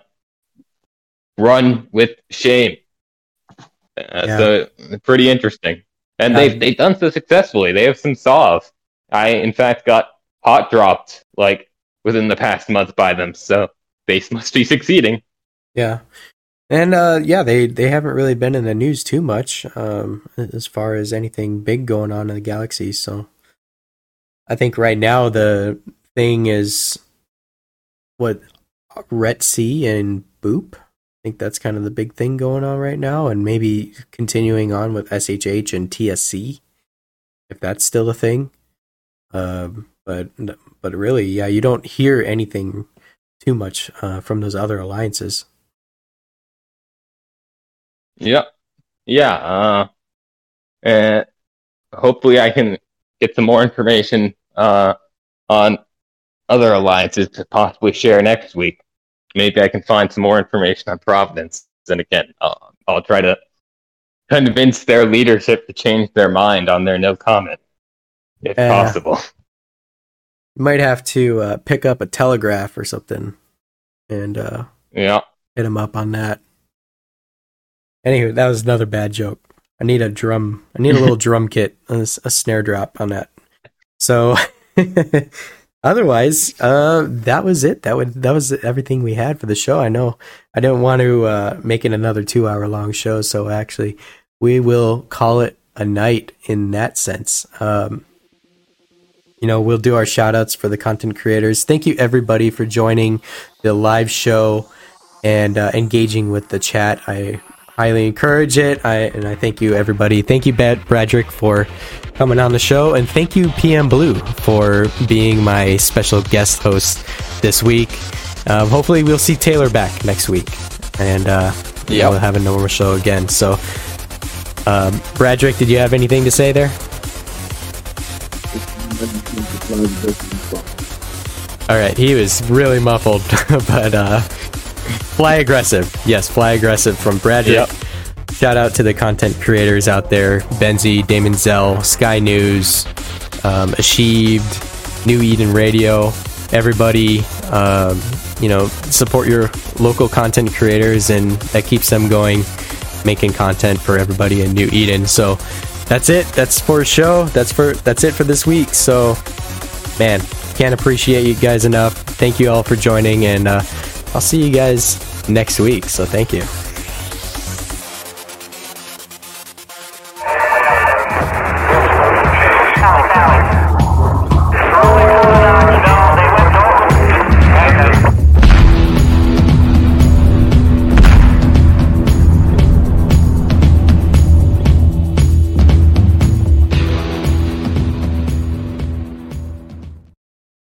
run with shame. Uh, So pretty interesting, and Yeah. they've they've done so successfully. They have some saws. I in fact got hot dropped like within the past month by them, so they must be succeeding. Yeah. And uh yeah, they they haven't really been in the news too much um as far as anything big going on in the galaxy, so I think right now the thing is what Ret and Boop. I think that's kind of the big thing going on right now and maybe continuing on with SHH and TSC if that's still a thing. Um but but really, yeah, you don't hear anything too much uh, from those other alliances. Yep. Yeah. Uh, and hopefully I can get some more information uh, on other alliances to possibly share next week. Maybe I can find some more information on Providence. And again, I'll, I'll try to convince their leadership to change their mind on their no comment, if Yeah. possible. You might have to uh, pick up a telegraph or something and uh, Yeah. hit him up on that. Anyway, that was another bad joke. I need a drum. I need a little drum kit, A snare drop on that. So, otherwise, uh, that was it. That would that was everything we had for the show. I know I didn't want to uh, make it another two hour long show, so actually, we will call it a night in that sense. Um, you know, we'll do our shout outs for the content creators. Thank you everybody for joining the live show and uh, engaging with the chat. I highly encourage it. I and I thank you everybody. Thank you, Bad Bradrick, for coming on the show, and thank you, PM Blue, for being my special guest host this week. Um, hopefully, we'll see Taylor back next week, and uh, Yep. we'll have a normal show again. So, um, Bradrick, did you have anything to say there? All right, he was really muffled, but uh, fly aggressive. Yes, fly aggressive from Bradrick. Yep. Shout out to the content creators out there: Benzi, Damon Zell, Sky News, um, Achieved, New Eden Radio. Everybody, um, you know, support your local content creators, and that keeps them going, making content for everybody in New Eden. So that's it. That's for a show. That's for that's it for this week. So man, can't appreciate you guys enough. Thank you all for joining, and uh, I'll see you guys next week. So thank you.